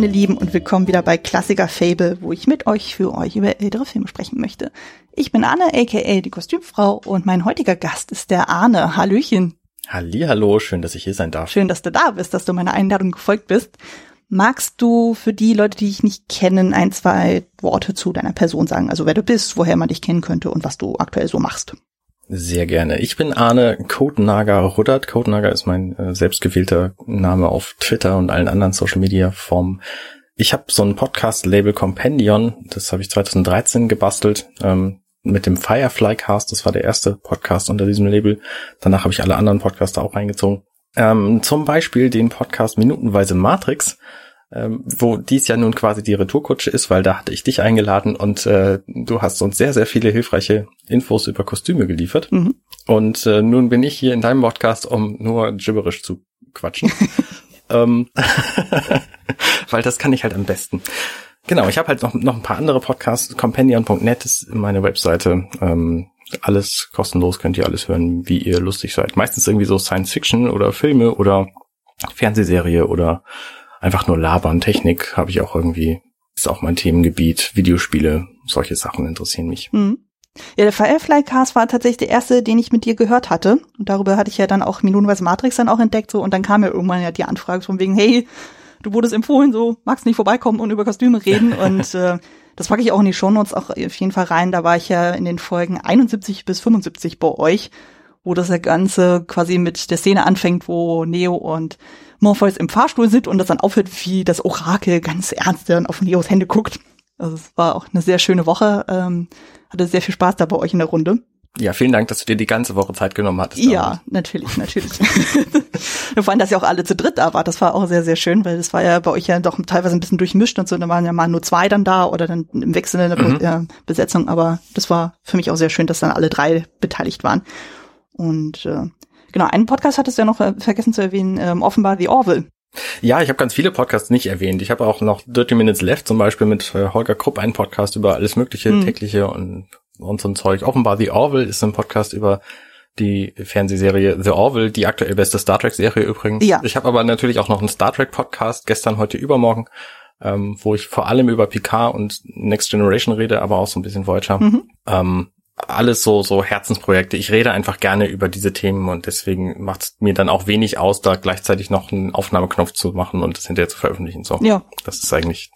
meine Lieben und willkommen wieder bei Klassiker Fable, wo ich mit euch für euch über ältere Filme sprechen möchte. Ich bin Anne, aka die Kostümfrau und mein heutiger Gast ist der Arne. Hallöchen. Hallo, schön, dass ich hier sein darf. Schön, dass du da bist, dass du meiner Einladung gefolgt bist. Magst du für die Leute, die dich nicht kennen, ein, zwei Worte zu deiner Person sagen? Also wer du bist, woher man dich kennen könnte und was du aktuell so machst? Sehr gerne. Ich bin Arne Codenager Ruddert. Codenager ist mein äh, selbstgewählter Name auf Twitter und allen anderen Social Media Formen. Ich habe so ein Podcast-Label Compendion, das habe ich 2013 gebastelt, ähm, mit dem Firefly Cast, das war der erste Podcast unter diesem Label. Danach habe ich alle anderen Podcaster auch reingezogen. Ähm, zum Beispiel den Podcast Minutenweise Matrix, ähm, wo dies ja nun quasi die Retourkutsche ist, weil da hatte ich dich eingeladen und äh, du hast uns sehr, sehr viele hilfreiche Infos über Kostüme geliefert. Mhm. Und äh, nun bin ich hier in deinem Podcast, um nur gibberisch zu quatschen. ähm, weil das kann ich halt am besten. Genau, ich habe halt noch, noch ein paar andere Podcasts. Companion.net ist meine Webseite. Ähm, alles kostenlos, könnt ihr alles hören, wie ihr lustig seid. Meistens irgendwie so Science Fiction oder Filme oder Fernsehserie oder einfach nur labern. Technik habe ich auch irgendwie, ist auch mein Themengebiet. Videospiele, solche Sachen interessieren mich. Mhm. Ja, der Firefly Cast war tatsächlich der erste, den ich mit dir gehört hatte. Und darüber hatte ich ja dann auch minutenweise Matrix dann auch entdeckt, so. Und dann kam ja irgendwann ja die Anfrage von wegen, hey, du wurdest empfohlen, so, magst nicht vorbeikommen und über Kostüme reden. und äh, das packe ich auch in die Shownotes auch auf jeden Fall rein. Da war ich ja in den Folgen 71 bis 75 bei euch, wo das Ganze quasi mit der Szene anfängt, wo Neo und Morpheus im Fahrstuhl sind und das dann aufhört, wie das Orakel ganz ernst dann auf Neos Hände guckt. Also es war auch eine sehr schöne Woche. Ähm, hatte sehr viel Spaß da bei euch in der Runde. Ja, vielen Dank, dass du dir die ganze Woche Zeit genommen hattest. Ja, natürlich, natürlich. Vor allem, dass ihr auch alle zu dritt da wart, das war auch sehr, sehr schön, weil das war ja bei euch ja doch teilweise ein bisschen durchmischt und so, da waren ja mal nur zwei dann da oder dann im Wechsel in der mhm. Be Besetzung, aber das war für mich auch sehr schön, dass dann alle drei beteiligt waren. Und äh, genau, einen Podcast hattest du ja noch äh, vergessen zu erwähnen, ähm, offenbar The Orville. Ja, ich habe ganz viele Podcasts nicht erwähnt. Ich habe auch noch 30 Minutes Left zum Beispiel mit äh, Holger Krupp einen Podcast über alles Mögliche, mhm. tägliche und und so ein Zeug. Offenbar The Orville ist ein Podcast über die Fernsehserie The Orville, die aktuell beste Star Trek Serie übrigens. Ja. Ich habe aber natürlich auch noch einen Star Trek Podcast gestern, heute, übermorgen, ähm, wo ich vor allem über Picard und Next Generation rede, aber auch so ein bisschen Voyager. Mhm. Ähm, alles so so Herzensprojekte. Ich rede einfach gerne über diese Themen und deswegen macht es mir dann auch wenig aus, da gleichzeitig noch einen Aufnahmeknopf zu machen und das hinterher zu veröffentlichen. So, ja. Das ist eigentlich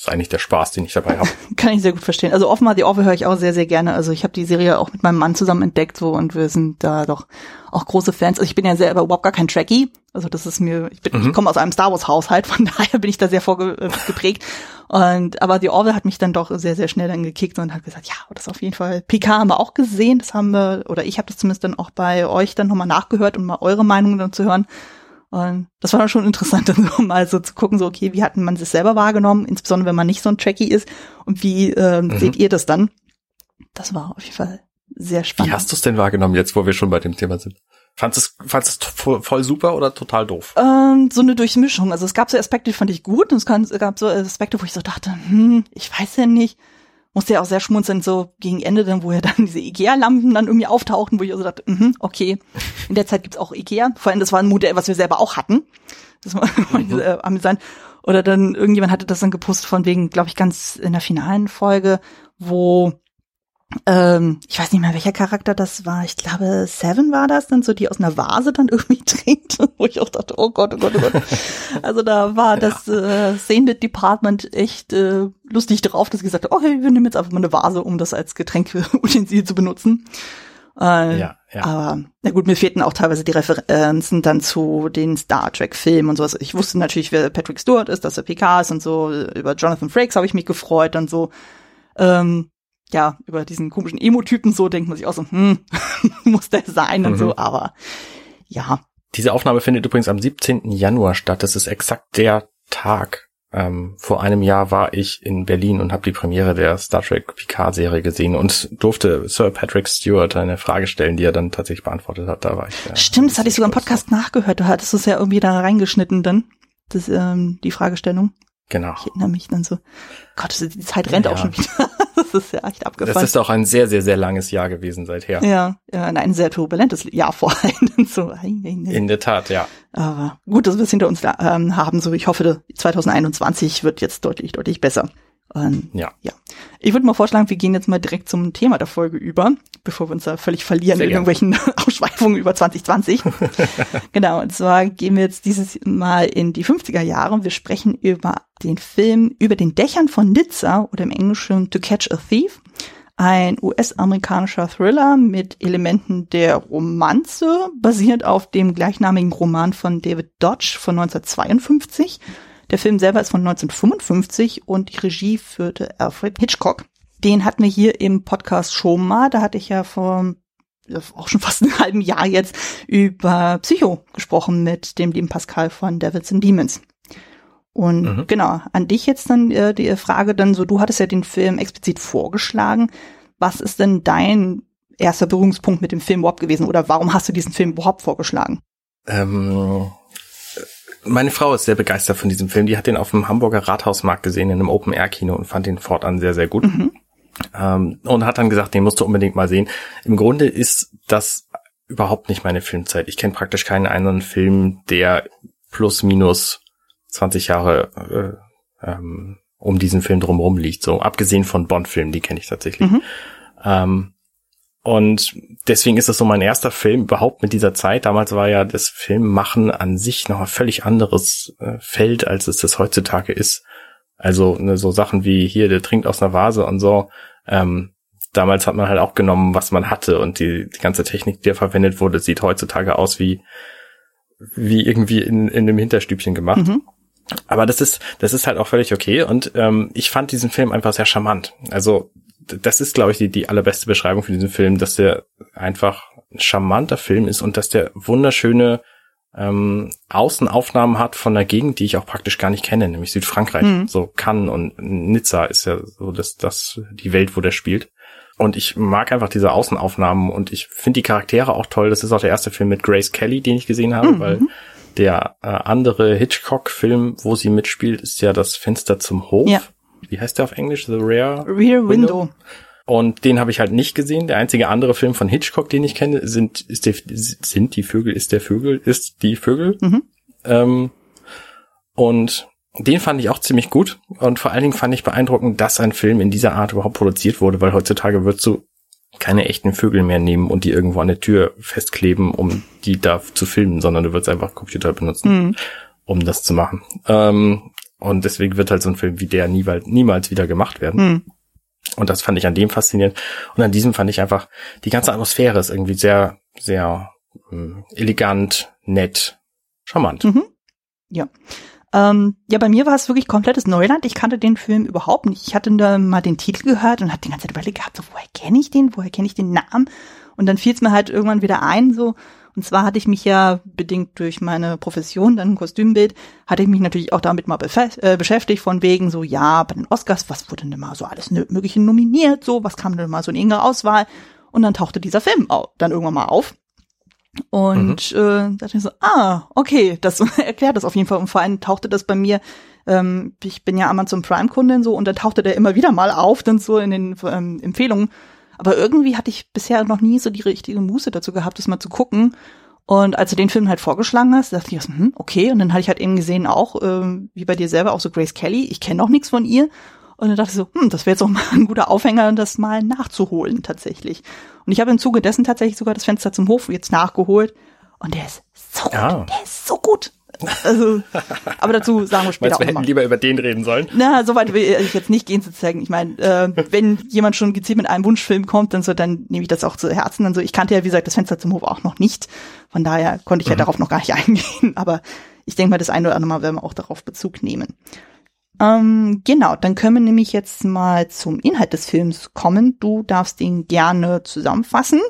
ist eigentlich der Spaß, den ich dabei habe. Kann ich sehr gut verstehen. Also offenbar die Orville höre ich auch sehr, sehr gerne. Also ich habe die Serie auch mit meinem Mann zusammen entdeckt so und wir sind da doch auch große Fans. Also ich bin ja selber überhaupt gar kein Trekkie. Also das ist mir, ich, bin, mhm. ich komme aus einem Star Wars Haushalt, von daher bin ich da sehr vorgeprägt. Und aber die Orville hat mich dann doch sehr, sehr schnell dann gekickt und hat gesagt, ja, das auf jeden Fall. PK haben wir auch gesehen, das haben wir, oder ich habe das zumindest dann auch bei euch dann nochmal nachgehört, um mal eure Meinung dann zu hören. Und das war dann schon interessant, dann so mal so zu gucken, so, okay, wie hat man sich selber wahrgenommen, insbesondere wenn man nicht so ein Trekkie ist und wie äh, mhm. seht ihr das dann? Das war auf jeden Fall sehr spannend. Wie hast du es denn wahrgenommen, jetzt wo wir schon bei dem Thema sind? Fandest du es voll super oder total doof? Ähm, so eine Durchmischung. Also es gab so Aspekte, die fand ich gut und es gab so Aspekte, wo ich so dachte, hm, ich weiß ja nicht musste ja auch sehr schmunzeln, so gegen Ende dann, wo ja dann diese Ikea-Lampen dann irgendwie auftauchten, wo ich also dachte, mh, okay, in der Zeit gibt's auch Ikea. Vor allem, das war ein Modell, was wir selber auch hatten. Das war mhm. äh, amüsant. Oder dann irgendjemand hatte das dann gepostet von wegen, glaube ich, ganz in der finalen Folge, wo ähm, ich weiß nicht mehr, welcher Charakter das war. Ich glaube, Seven war das dann so, die aus einer Vase dann irgendwie trinkt, wo ich auch dachte, oh Gott, oh Gott, oh Gott. also da war das äh, Szenenbild Department echt äh, lustig drauf, dass sie gesagt hat, oh hey, wir nehmen jetzt einfach mal eine Vase, um das als Getränkutensil zu benutzen. Äh, ja, ja. Aber na gut, mir fehlten auch teilweise die Referenzen dann zu den Star Trek Filmen und sowas. Ich wusste natürlich, wer Patrick Stewart ist, dass er PK ist und so. Über Jonathan Frakes habe ich mich gefreut und so. Ähm, ja, über diesen komischen Emo-Typen so denkt man sich auch so, hm, muss der sein und mhm. so, aber ja. Diese Aufnahme findet übrigens am 17. Januar statt. Das ist exakt der Tag. Ähm, vor einem Jahr war ich in Berlin und habe die Premiere der Star Trek Picard-Serie gesehen und durfte Sir Patrick Stewart eine Frage stellen, die er dann tatsächlich beantwortet hat. Da war ich. Äh, Stimmt, das hatte ich sogar im Podcast nachgehört. Du hattest es ja irgendwie da reingeschnitten dann, das, ähm, die Fragestellung. Genau. Ich erinnere mich dann so. Gott, die Zeit rennt ja. auch schon wieder. Das ist ja echt abgefahren. Das ist auch ein sehr, sehr, sehr langes Jahr gewesen seither. Ja, ja ein sehr turbulentes Jahr vor allem. so, In der Tat, ja. Aber gut, dass wir es hinter uns ähm, haben. So, ich hoffe, 2021 wird jetzt deutlich, deutlich besser. Ähm, ja. ja. Ich würde mal vorschlagen, wir gehen jetzt mal direkt zum Thema der Folge über, bevor wir uns da völlig verlieren Sehr in irgendwelchen Ausschweifungen über 2020. genau, und zwar gehen wir jetzt dieses Mal in die 50er Jahre. Wir sprechen über den Film Über den Dächern von Nizza oder im Englischen To Catch a Thief. Ein US-amerikanischer Thriller mit Elementen der Romanze, basiert auf dem gleichnamigen Roman von David Dodge von 1952 der Film selber ist von 1955 und die Regie führte Alfred Hitchcock. Den hatten wir hier im Podcast schon mal. Da hatte ich ja vor auch schon fast einem halben Jahr jetzt über Psycho gesprochen mit dem lieben Pascal von Devils and Demons. Und mhm. genau, an dich jetzt dann äh, die Frage dann so, du hattest ja den Film explizit vorgeschlagen. Was ist denn dein erster Berührungspunkt mit dem Film überhaupt gewesen oder warum hast du diesen Film überhaupt vorgeschlagen? Ähm, meine Frau ist sehr begeistert von diesem Film. Die hat den auf dem Hamburger Rathausmarkt gesehen in einem Open-Air-Kino und fand den fortan sehr, sehr gut. Mhm. Ähm, und hat dann gesagt, den musst du unbedingt mal sehen. Im Grunde ist das überhaupt nicht meine Filmzeit. Ich kenne praktisch keinen anderen Film, der plus minus 20 Jahre äh, ähm, um diesen Film drumherum liegt. So abgesehen von Bond-Filmen, die kenne ich tatsächlich. Mhm. Ähm, und deswegen ist es so mein erster Film überhaupt mit dieser Zeit. Damals war ja das Filmmachen an sich noch ein völlig anderes äh, Feld, als es das heutzutage ist. Also ne, so Sachen wie hier, der trinkt aus einer Vase und so. Ähm, damals hat man halt auch genommen, was man hatte und die, die ganze Technik, die da verwendet wurde, sieht heutzutage aus wie wie irgendwie in, in einem Hinterstübchen gemacht. Mhm. Aber das ist, das ist halt auch völlig okay. Und ähm, ich fand diesen Film einfach sehr charmant. Also das ist, glaube ich, die, die allerbeste Beschreibung für diesen Film, dass der einfach ein charmanter Film ist und dass der wunderschöne ähm, Außenaufnahmen hat von der Gegend, die ich auch praktisch gar nicht kenne, nämlich Südfrankreich. Mhm. So Cannes und Nizza ist ja so das, das die Welt, wo der spielt. Und ich mag einfach diese Außenaufnahmen und ich finde die Charaktere auch toll. Das ist auch der erste Film mit Grace Kelly, den ich gesehen habe, mhm. weil der äh, andere Hitchcock-Film, wo sie mitspielt, ist ja das Fenster zum Hof. Ja wie heißt der auf Englisch? The Rare, Rear Window. Window. Und den habe ich halt nicht gesehen. Der einzige andere Film von Hitchcock, den ich kenne, sind, ist der, sind die Vögel, ist der Vögel, ist die Vögel. Mhm. Ähm, und den fand ich auch ziemlich gut. Und vor allen Dingen fand ich beeindruckend, dass ein Film in dieser Art überhaupt produziert wurde, weil heutzutage würdest du keine echten Vögel mehr nehmen und die irgendwo an der Tür festkleben, um die da zu filmen, sondern du würdest einfach Computer benutzen, mhm. um das zu machen. Ähm, und deswegen wird halt so ein Film wie der niemals, niemals wieder gemacht werden. Hm. Und das fand ich an dem faszinierend. Und an diesem fand ich einfach, die ganze Atmosphäre ist irgendwie sehr, sehr äh, elegant, nett, charmant. Mhm. Ja. Ähm, ja, bei mir war es wirklich komplettes Neuland. Ich kannte den Film überhaupt nicht. Ich hatte da mal den Titel gehört und hatte die ganze Zeit überlegt gehabt, so, woher kenne ich den? Woher kenne ich den Namen? Und dann fiel es mir halt irgendwann wieder ein, so, und zwar hatte ich mich ja bedingt durch meine Profession, dann Kostümbild, hatte ich mich natürlich auch damit mal äh, beschäftigt, von wegen so, ja, bei den Oscars, was wurde denn mal so alles Mögliche nominiert, so, was kam denn mal so in engere Auswahl? Und dann tauchte dieser Film dann irgendwann mal auf. Und mhm. äh, dachte ich so, ah, okay, das erklärt das auf jeden Fall. Und vor allem tauchte das bei mir, ähm, ich bin ja Amazon Prime-Kundin so, und dann tauchte der immer wieder mal auf, dann so in den ähm, Empfehlungen aber irgendwie hatte ich bisher noch nie so die richtige Muße dazu gehabt, das mal zu gucken. Und als du den Film halt vorgeschlagen hast, dachte ich, hm, okay. Und dann hatte ich halt eben gesehen auch, ähm, wie bei dir selber, auch so Grace Kelly. Ich kenne auch nichts von ihr. Und dann dachte ich so, hm, das wäre jetzt auch mal ein guter Aufhänger, das mal nachzuholen tatsächlich. Und ich habe im Zuge dessen tatsächlich sogar das Fenster zum Hof jetzt nachgeholt. Und der ist so gut. Ja. Der ist so gut. Also, aber dazu sagen wir später Meinst, wir hätten lieber über den reden sollen. Na, soweit will ich jetzt nicht gehen zu zeigen. Ich meine, äh, wenn jemand schon gezielt mit einem Wunschfilm kommt, dann so, dann nehme ich das auch zu Herzen. Dann so, ich kannte ja, wie gesagt, das Fenster zum Hof auch noch nicht. Von daher konnte ich ja mhm. darauf noch gar nicht eingehen. Aber ich denke mal, das eine oder andere Mal werden wir auch darauf Bezug nehmen. Ähm, genau, dann können wir nämlich jetzt mal zum Inhalt des Films kommen. Du darfst ihn gerne zusammenfassen.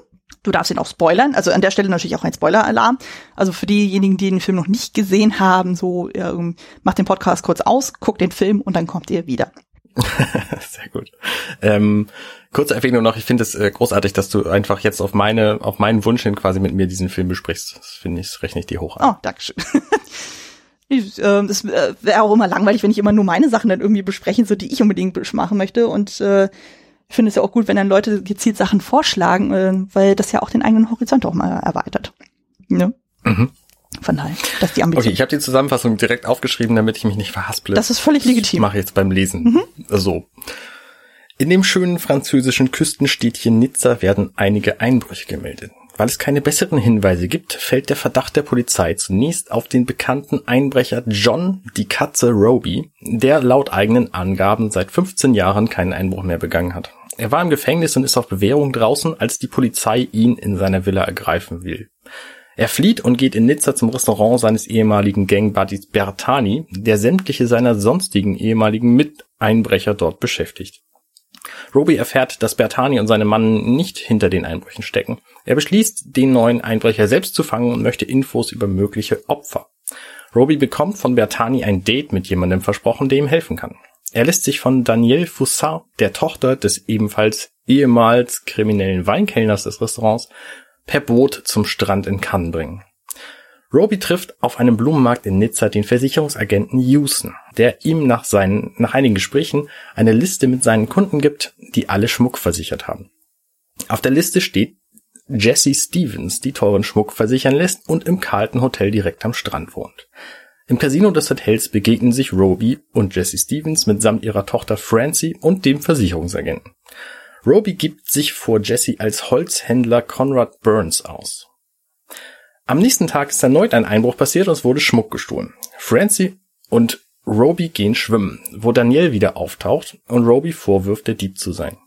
Du darfst ihn auch spoilern. Also an der Stelle natürlich auch ein Spoiler-Alarm. Also für diejenigen, die den Film noch nicht gesehen haben, so ähm, macht den Podcast kurz aus, guckt den Film und dann kommt ihr wieder. Sehr gut. Ähm, kurze Erwähnung noch, ich finde es äh, großartig, dass du einfach jetzt auf meine, auf meinen Wunsch hin quasi mit mir diesen Film besprichst. Das finde ich, rechne ich dir hoch an. Oh, Dankeschön. Ich, äh, das wäre auch immer langweilig, wenn ich immer nur meine Sachen dann irgendwie besprechen, so die ich unbedingt machen möchte. Und äh, ich finde es ja auch gut, wenn dann Leute gezielt Sachen vorschlagen, äh, weil das ja auch den eigenen Horizont auch mal erweitert. Ne? Mhm. Von daher, das ist die Ambition. Okay, ich habe die Zusammenfassung direkt aufgeschrieben, damit ich mich nicht verhasple. Das ist völlig legitim. Ich mache jetzt beim Lesen. Mhm. So. In dem schönen französischen Küstenstädtchen Nizza werden einige Einbrüche gemeldet. Weil es keine besseren Hinweise gibt, fällt der Verdacht der Polizei zunächst auf den bekannten Einbrecher John die Katze Roby, der laut eigenen Angaben seit 15 Jahren keinen Einbruch mehr begangen hat. Er war im Gefängnis und ist auf Bewährung draußen, als die Polizei ihn in seiner Villa ergreifen will. Er flieht und geht in Nizza zum Restaurant seines ehemaligen Gangbuddies Bertani, der sämtliche seiner sonstigen ehemaligen Miteinbrecher dort beschäftigt. Roby erfährt, dass Bertani und seine Mann nicht hinter den Einbrüchen stecken. Er beschließt, den neuen Einbrecher selbst zu fangen und möchte Infos über mögliche Opfer. Roby bekommt von Bertani ein Date mit jemandem versprochen, der ihm helfen kann. Er lässt sich von Danielle Foussard, der Tochter des ebenfalls ehemals kriminellen Weinkellners des Restaurants, per Boot zum Strand in Cannes bringen. Roby trifft auf einem Blumenmarkt in Nizza den Versicherungsagenten Houston, der ihm nach seinen, nach einigen Gesprächen eine Liste mit seinen Kunden gibt, die alle Schmuck versichert haben. Auf der Liste steht Jesse Stevens, die teuren Schmuck versichern lässt und im Carlton Hotel direkt am Strand wohnt. Im Casino des Hotels begegnen sich Roby und Jesse Stevens mitsamt ihrer Tochter Francie und dem Versicherungsagenten. Roby gibt sich vor Jesse als Holzhändler Conrad Burns aus. Am nächsten Tag ist erneut ein Einbruch passiert und es wurde Schmuck gestohlen. Francie und Roby gehen schwimmen, wo Danielle wieder auftaucht und Roby vorwirft, der Dieb zu sein.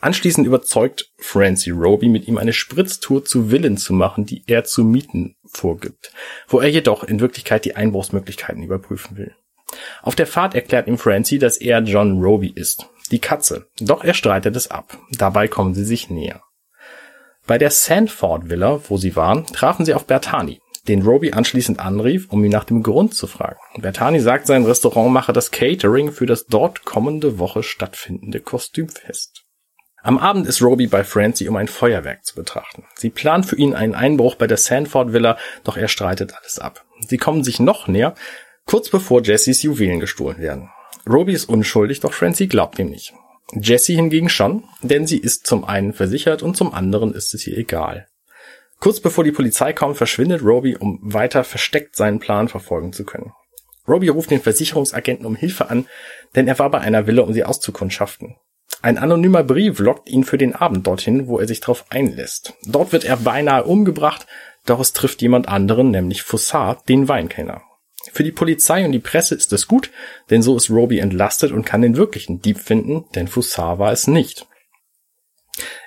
Anschließend überzeugt Francie Roby, mit ihm eine Spritztour zu Villen zu machen, die er zu mieten vorgibt, wo er jedoch in Wirklichkeit die Einbruchsmöglichkeiten überprüfen will. Auf der Fahrt erklärt ihm Francie, dass er John Roby ist, die Katze, doch er streitet es ab. Dabei kommen sie sich näher. Bei der Sandford Villa, wo sie waren, trafen sie auf Bertani, den Roby anschließend anrief, um ihn nach dem Grund zu fragen. Bertani sagt, sein Restaurant mache das Catering für das dort kommende Woche stattfindende Kostümfest. Am Abend ist Roby bei Francie, um ein Feuerwerk zu betrachten. Sie plant für ihn einen Einbruch bei der Sanford Villa, doch er streitet alles ab. Sie kommen sich noch näher, kurz bevor Jessys Juwelen gestohlen werden. Roby ist unschuldig, doch Francie glaubt ihm nicht. Jessie hingegen schon, denn sie ist zum einen versichert und zum anderen ist es ihr egal. Kurz bevor die Polizei kommt, verschwindet Roby, um weiter versteckt seinen Plan verfolgen zu können. Roby ruft den Versicherungsagenten um Hilfe an, denn er war bei einer Villa, um sie auszukundschaften. Ein anonymer Brief lockt ihn für den Abend dorthin, wo er sich darauf einlässt. Dort wird er beinahe umgebracht, doch es trifft jemand anderen, nämlich Fossard, den Weinkenner. Für die Polizei und die Presse ist es gut, denn so ist Roby entlastet und kann den wirklichen Dieb finden, denn Fossard war es nicht.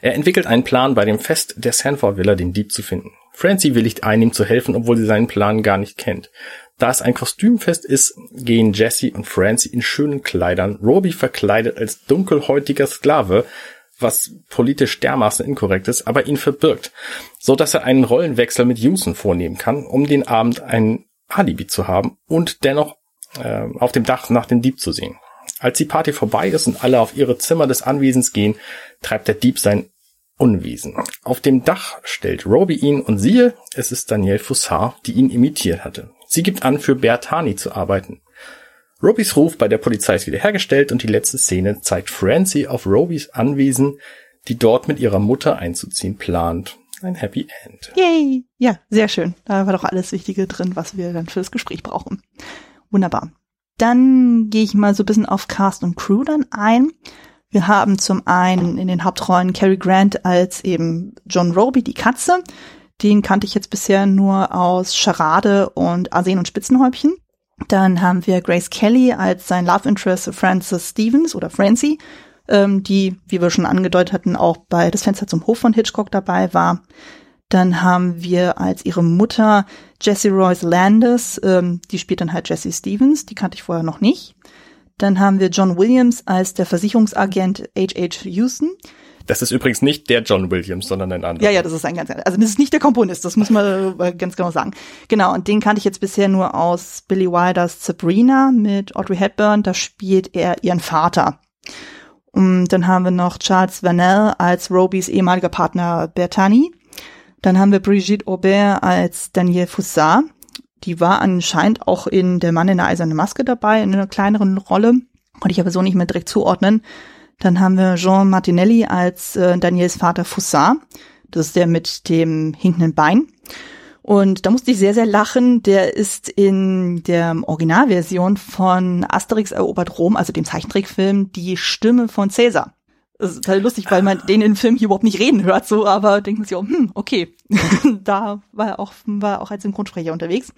Er entwickelt einen Plan, bei dem Fest der Sanford Villa den Dieb zu finden. Francie willigt ein, ihm zu helfen, obwohl sie seinen Plan gar nicht kennt. Da es ein Kostümfest ist, gehen Jesse und Francie in schönen Kleidern, Roby verkleidet als dunkelhäutiger Sklave, was politisch dermaßen inkorrekt ist, aber ihn verbirgt, so dass er einen Rollenwechsel mit Houston vornehmen kann, um den Abend ein Alibi zu haben und dennoch äh, auf dem Dach nach dem Dieb zu sehen. Als die Party vorbei ist und alle auf ihre Zimmer des Anwesens gehen, treibt der Dieb sein Unwesen. Auf dem Dach stellt Roby ihn und siehe, es ist Danielle Foussard, die ihn imitiert hatte. Sie gibt an, für Bertani zu arbeiten. Robys Ruf bei der Polizei ist wiederhergestellt und die letzte Szene zeigt Francie auf Robys Anwesen, die dort mit ihrer Mutter einzuziehen plant. Ein Happy End. Yay! Ja, sehr schön. Da war doch alles Wichtige drin, was wir dann für das Gespräch brauchen. Wunderbar. Dann gehe ich mal so ein bisschen auf Cast und Crew dann ein. Wir haben zum einen in den Hauptrollen Cary Grant als eben John Roby, die Katze. Den kannte ich jetzt bisher nur aus Charade und Arsen und Spitzenhäubchen. Dann haben wir Grace Kelly als sein Love Interest Frances Stevens oder Francie, ähm, die, wie wir schon angedeutet hatten, auch bei Das Fenster zum Hof von Hitchcock dabei war. Dann haben wir als ihre Mutter Jessie Royce Landis, ähm, die spielt dann halt Jessie Stevens, die kannte ich vorher noch nicht. Dann haben wir John Williams als der Versicherungsagent H.H. Houston. Das ist übrigens nicht der John Williams, sondern ein anderer. Ja, ja, das ist ein ganz, also das ist nicht der Komponist, das muss man äh, ganz genau sagen. Genau, und den kannte ich jetzt bisher nur aus Billy Wilders Sabrina mit Audrey Hepburn, da spielt er ihren Vater. Und dann haben wir noch Charles Vanell als Robys ehemaliger Partner Bertani. Dann haben wir Brigitte Aubert als Danielle Foussard. Die war anscheinend auch in Der Mann in der eisernen Maske dabei, in einer kleineren Rolle. Konnte ich aber so nicht mehr direkt zuordnen. Dann haben wir Jean Martinelli als äh, Daniels Vater Foussard. Das ist der mit dem hinkenden Bein. Und da musste ich sehr, sehr lachen. Der ist in der Originalversion von Asterix erobert Rom, also dem Zeichentrickfilm, die Stimme von Cäsar. Das ist halt lustig, weil man den in Film hier überhaupt nicht reden hört, so, aber denkt man sich, oh, hm, okay. da war er auch, war er auch als Synchronsprecher unterwegs.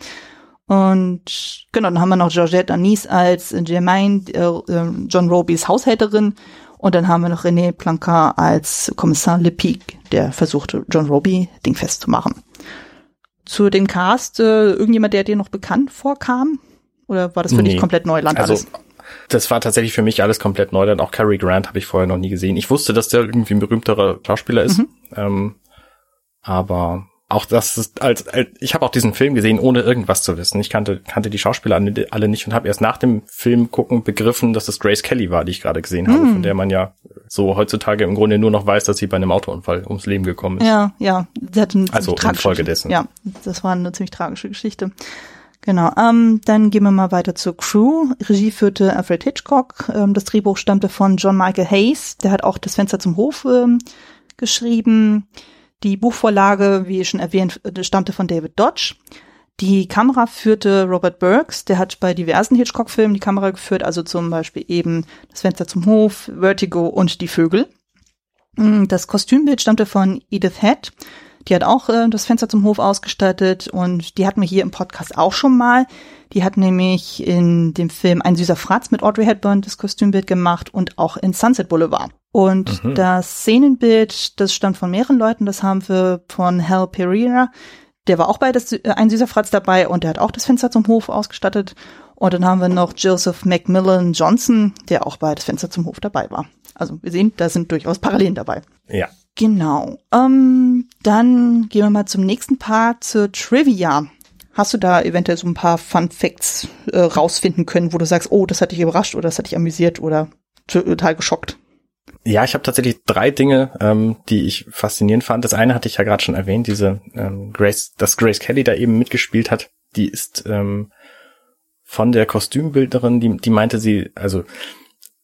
Und genau, dann haben wir noch Georgette Anis als Germaine, äh, äh, John Robys Haushälterin. Und dann haben wir noch René Plancard als Kommissar Lepic, der versuchte, John Roby dingfest zu machen. Zu dem Cast, äh, irgendjemand, der dir noch bekannt vorkam? Oder war das für nee. dich komplett Neuland also, alles? Das war tatsächlich für mich alles komplett Neuland. Auch Cary Grant habe ich vorher noch nie gesehen. Ich wusste, dass der irgendwie ein berühmterer Schauspieler ist. Mhm. Ähm, aber auch das ist als, als ich habe auch diesen Film gesehen, ohne irgendwas zu wissen. Ich kannte kannte die Schauspieler alle nicht und habe erst nach dem Film gucken begriffen, dass es Grace Kelly war, die ich gerade gesehen habe, mm. von der man ja so heutzutage im Grunde nur noch weiß, dass sie bei einem Autounfall ums Leben gekommen ist. Ja, ja, sie hat eine also infolgedessen. Ja, das war eine ziemlich tragische Geschichte. Genau, ähm, dann gehen wir mal weiter zur Crew. Regie führte Alfred Hitchcock. Ähm, das Drehbuch stammte von John Michael Hayes. Der hat auch das Fenster zum Hof ähm, geschrieben. Die Buchvorlage, wie schon erwähnt, stammte von David Dodge. Die Kamera führte Robert Burks, der hat bei diversen Hitchcock-Filmen die Kamera geführt, also zum Beispiel eben Das Fenster zum Hof, Vertigo und Die Vögel. Mm, das Kostümbild stammte von Edith Head. Die hat auch äh, das Fenster zum Hof ausgestattet und die hatten wir hier im Podcast auch schon mal. Die hat nämlich in dem Film Ein süßer Fratz mit Audrey Hepburn das Kostümbild gemacht und auch in Sunset Boulevard. Und mhm. das Szenenbild, das stammt von mehreren Leuten. Das haben wir von Hal Pereira. Der war auch bei das, äh, Ein süßer Fratz dabei und der hat auch das Fenster zum Hof ausgestattet. Und dann haben wir noch Joseph Macmillan Johnson, der auch bei das Fenster zum Hof dabei war. Also wir sehen, da sind durchaus Parallelen dabei. Ja. Genau. Ähm, dann gehen wir mal zum nächsten Part, zur Trivia. Hast du da eventuell so ein paar Fun Facts äh, rausfinden können, wo du sagst, oh, das hat dich überrascht oder das hat dich amüsiert oder total geschockt? Ja, ich habe tatsächlich drei Dinge, ähm, die ich faszinierend fand. Das eine hatte ich ja gerade schon erwähnt, diese ähm, Grace, dass Grace Kelly da eben mitgespielt hat. Die ist ähm, von der Kostümbildnerin, die, die meinte sie, also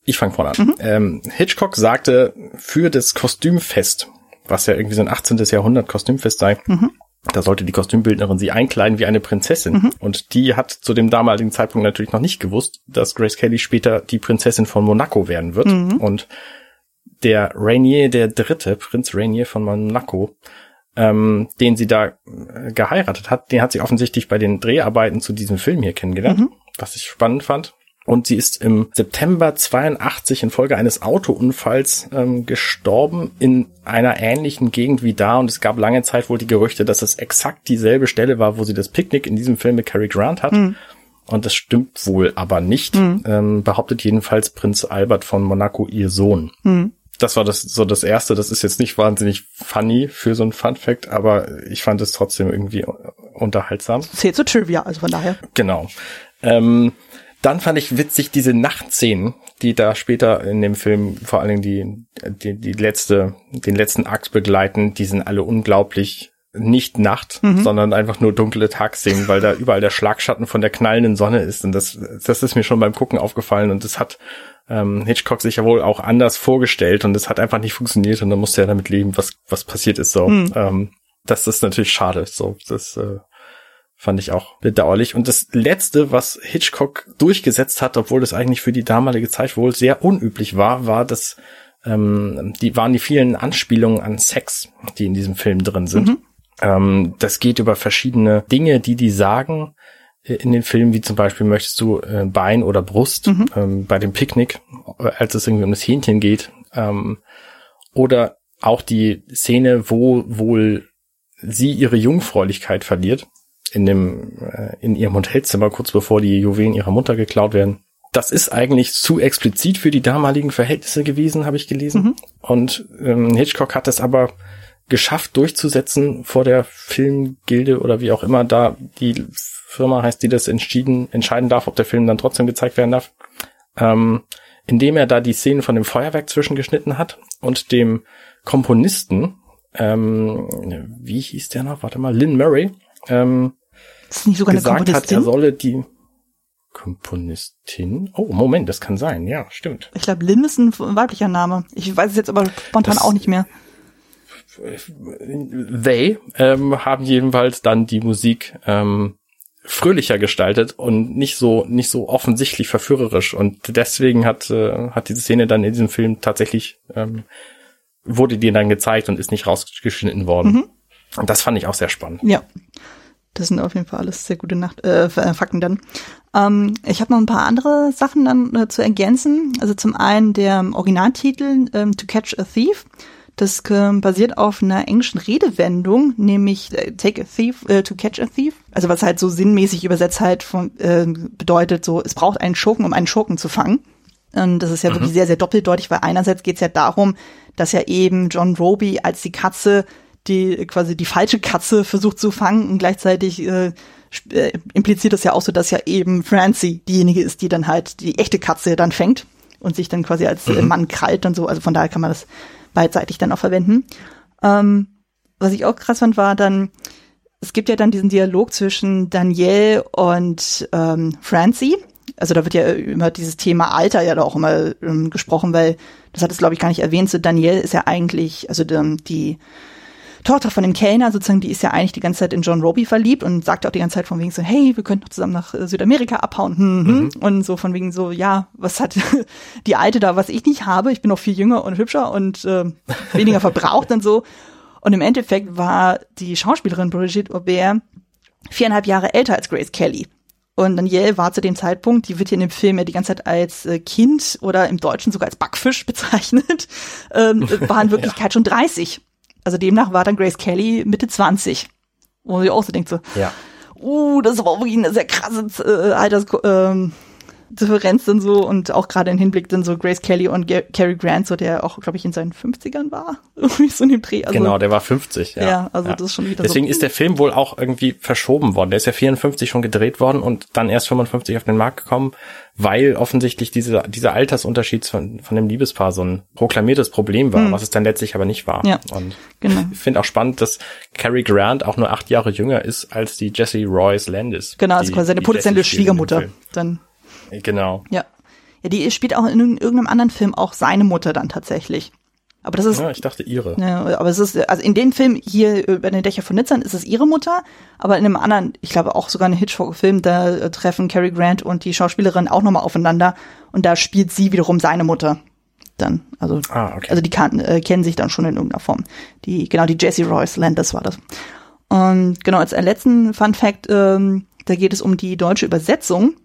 ich fange vorne an. Mhm. Ähm, Hitchcock sagte für das Kostümfest, was ja irgendwie so ein 18. Jahrhundert Kostümfest sei, mhm. da sollte die Kostümbildnerin sie einkleiden wie eine Prinzessin. Mhm. Und die hat zu dem damaligen Zeitpunkt natürlich noch nicht gewusst, dass Grace Kelly später die Prinzessin von Monaco werden wird. Mhm. Und der Rainier der Dritte, Prinz Rainier von Monaco, ähm, den sie da äh, geheiratet hat, den hat sie offensichtlich bei den Dreharbeiten zu diesem Film hier kennengelernt, mhm. was ich spannend fand. Und sie ist im September 82 infolge eines Autounfalls ähm, gestorben in einer ähnlichen Gegend wie da. Und es gab lange Zeit wohl die Gerüchte, dass es exakt dieselbe Stelle war, wo sie das Picknick in diesem Film mit Cary Grant hat. Mhm. Und das stimmt wohl aber nicht, mhm. ähm, behauptet jedenfalls Prinz Albert von Monaco ihr Sohn. Mhm das war das so das erste. Das ist jetzt nicht wahnsinnig funny für so ein Fun Fact, aber ich fand es trotzdem irgendwie unterhaltsam. Zählt zu Trivia, also von daher. Genau. Ähm, dann fand ich witzig diese Nachtszenen, die da später in dem Film vor allen Dingen die, die, die letzte, den letzten Akt begleiten. Die sind alle unglaublich nicht Nacht, mhm. sondern einfach nur dunkle Tagszenen, weil da überall der Schlagschatten von der knallenden Sonne ist. Und das, das ist mir schon beim Gucken aufgefallen und das hat ähm, Hitchcock sich ja wohl auch anders vorgestellt und es hat einfach nicht funktioniert und dann musste er damit leben, was, was passiert ist so. Mhm. Ähm, das ist natürlich schade. So, das äh, fand ich auch bedauerlich. Und das letzte, was Hitchcock durchgesetzt hat, obwohl das eigentlich für die damalige Zeit wohl sehr unüblich war, war das, ähm, die waren die vielen Anspielungen an Sex, die in diesem Film drin sind. Mhm. Ähm, das geht über verschiedene Dinge, die die sagen in den Filmen, wie zum Beispiel möchtest du äh, Bein oder Brust mhm. ähm, bei dem Picknick, als es irgendwie um das Hähnchen geht. Ähm, oder auch die Szene, wo wohl sie ihre Jungfräulichkeit verliert in dem äh, in ihrem Hotelzimmer kurz bevor die Juwelen ihrer Mutter geklaut werden. Das ist eigentlich zu explizit für die damaligen Verhältnisse gewesen, habe ich gelesen. Mhm. Und ähm, Hitchcock hat es aber geschafft durchzusetzen vor der Filmgilde oder wie auch immer da die Firma heißt, die das entschieden, entscheiden darf, ob der Film dann trotzdem gezeigt werden darf. Ähm, indem er da die Szenen von dem Feuerwerk zwischengeschnitten hat und dem Komponisten, ähm, wie hieß der noch? Warte mal, Lynn Murray, ähm, ist nicht sogar gesagt hat, er solle die Komponistin. Oh, Moment, das kann sein. Ja, stimmt. Ich glaube, Lynn ist ein weiblicher Name. Ich weiß es jetzt aber spontan das, auch nicht mehr. They ähm, haben jedenfalls dann die Musik ähm, fröhlicher gestaltet und nicht so nicht so offensichtlich verführerisch und deswegen hat äh, hat diese Szene dann in diesem Film tatsächlich ähm, wurde dir dann gezeigt und ist nicht rausgeschnitten worden. Mhm. Und das fand ich auch sehr spannend. Ja. Das sind auf jeden Fall alles sehr gute Nacht äh, äh, Fakten dann. Ähm, ich habe noch ein paar andere Sachen dann äh, zu ergänzen. Also zum einen der Originaltitel ähm, To Catch a Thief. Das äh, basiert auf einer englischen Redewendung, nämlich äh, Take a Thief äh, to Catch a Thief. Also was halt so sinnmäßig übersetzt halt von, äh, bedeutet, so es braucht einen Schurken, um einen Schurken zu fangen. Und das ist ja mhm. wirklich sehr, sehr doppeldeutig, weil einerseits geht es ja darum, dass ja eben John Roby als die Katze die quasi die falsche Katze versucht zu fangen und gleichzeitig äh, äh, impliziert das ja auch so, dass ja eben Francie diejenige ist, die dann halt die echte Katze dann fängt und sich dann quasi als mhm. Mann krallt und so. Also von daher kann man das beidseitig dann auch verwenden. Ähm, was ich auch krass fand, war dann, es gibt ja dann diesen Dialog zwischen Danielle und ähm, Francie. Also da wird ja immer dieses Thema Alter ja auch immer ähm, gesprochen, weil das hat es glaube ich gar nicht erwähnt. So Danielle ist ja eigentlich, also die, die Tochter von dem Kellner, sozusagen, die ist ja eigentlich die ganze Zeit in John Roby verliebt und sagt auch die ganze Zeit von wegen so, hey, wir könnten zusammen nach äh, Südamerika abhauen. Hm, hm. Mhm. Und so von wegen so, ja, was hat die Alte da, was ich nicht habe? Ich bin noch viel jünger und hübscher und äh, weniger verbraucht und so. Und im Endeffekt war die Schauspielerin Brigitte Aubert viereinhalb Jahre älter als Grace Kelly. Und Danielle war zu dem Zeitpunkt, die wird hier in dem Film ja die ganze Zeit als äh, Kind oder im Deutschen sogar als Backfisch bezeichnet, ähm, war in Wirklichkeit ja. schon 30. Also demnach war dann Grace Kelly Mitte 20. Wo man sich auch so denkt so, ja. uh, das war wirklich eine sehr krasse äh, Alters, ähm, Differenz dann so und auch gerade im Hinblick dann so Grace Kelly und G Cary Grant, so der auch, glaube ich, in seinen 50ern war. Irgendwie so in dem Dreh. Also, genau, der war 50, ja. Ja, also ja. das ist schon wieder Deswegen so. ist der Film wohl auch irgendwie verschoben worden. Der ist ja 54 schon gedreht worden und dann erst 55 auf den Markt gekommen, weil offensichtlich diese, dieser Altersunterschied von, von dem Liebespaar so ein proklamiertes Problem war, hm. was es dann letztlich aber nicht war. Ja, und genau. ich finde auch spannend, dass Cary Grant auch nur acht Jahre jünger ist als die Jessie Royce Landis. Genau, also quasi seine potenzielle Schwiegermutter. Dann Genau. Ja. Ja, die spielt auch in irgendeinem anderen Film auch seine Mutter dann tatsächlich. Aber das ist. Ja, ich dachte ihre. Ja, aber es ist, also in dem Film hier über den Dächer von Nitzern ist es ihre Mutter, aber in einem anderen, ich glaube auch sogar ein Hitchcock-Film, da äh, treffen Cary Grant und die Schauspielerin auch nochmal aufeinander und da spielt sie wiederum seine Mutter. Dann, also, ah, okay. also die kann, äh, kennen sich dann schon in irgendeiner Form. Die, genau, die Jessie Royce Landis war das. Und genau, als letzten Fun Fact, ähm, da geht es um die deutsche Übersetzung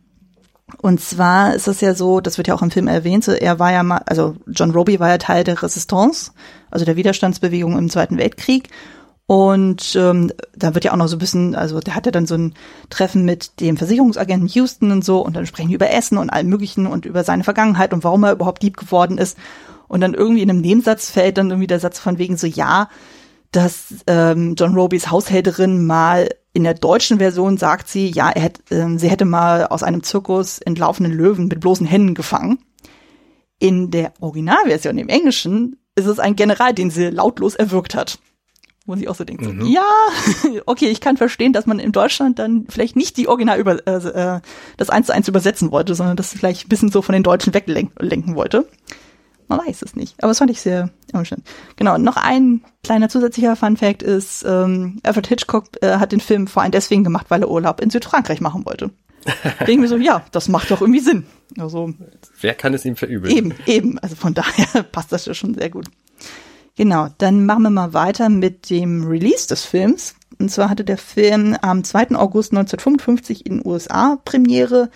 und zwar ist es ja so, das wird ja auch im Film erwähnt, er war ja mal, also John Roby war ja Teil der Resistance, also der Widerstandsbewegung im Zweiten Weltkrieg. Und ähm, da wird ja auch noch so ein bisschen, also der hatte dann so ein Treffen mit dem Versicherungsagenten Houston und so und dann sprechen die über Essen und allem möglichen und über seine Vergangenheit und warum er überhaupt Dieb geworden ist. Und dann irgendwie in einem Nebensatz fällt dann irgendwie der Satz von wegen so, ja, dass ähm, John Robys Haushälterin mal in der deutschen Version sagt sie, ja, er hätte, äh, sie hätte mal aus einem Zirkus entlaufenen Löwen mit bloßen Händen gefangen. In der Originalversion im Englischen ist es ein General, den sie lautlos erwürgt hat. Wo sie auch so denkt, mhm. so, ja, okay, ich kann verstehen, dass man in Deutschland dann vielleicht nicht die Original über, äh, das eins zu eins übersetzen wollte, sondern das vielleicht ein bisschen so von den Deutschen weglenken wollte. Man weiß es nicht. Aber das fand ich sehr emotional. Genau, noch ein kleiner zusätzlicher Fun Fact ist, ähm, Alfred Hitchcock äh, hat den Film vor allem deswegen gemacht, weil er Urlaub in Südfrankreich machen wollte. Denken wir so, ja, das macht doch irgendwie Sinn. Also, Wer kann es ihm verübeln? Eben, eben. Also von daher passt das ja schon sehr gut. Genau, dann machen wir mal weiter mit dem Release des Films. Und zwar hatte der Film am 2. August 1955 in den USA Premiere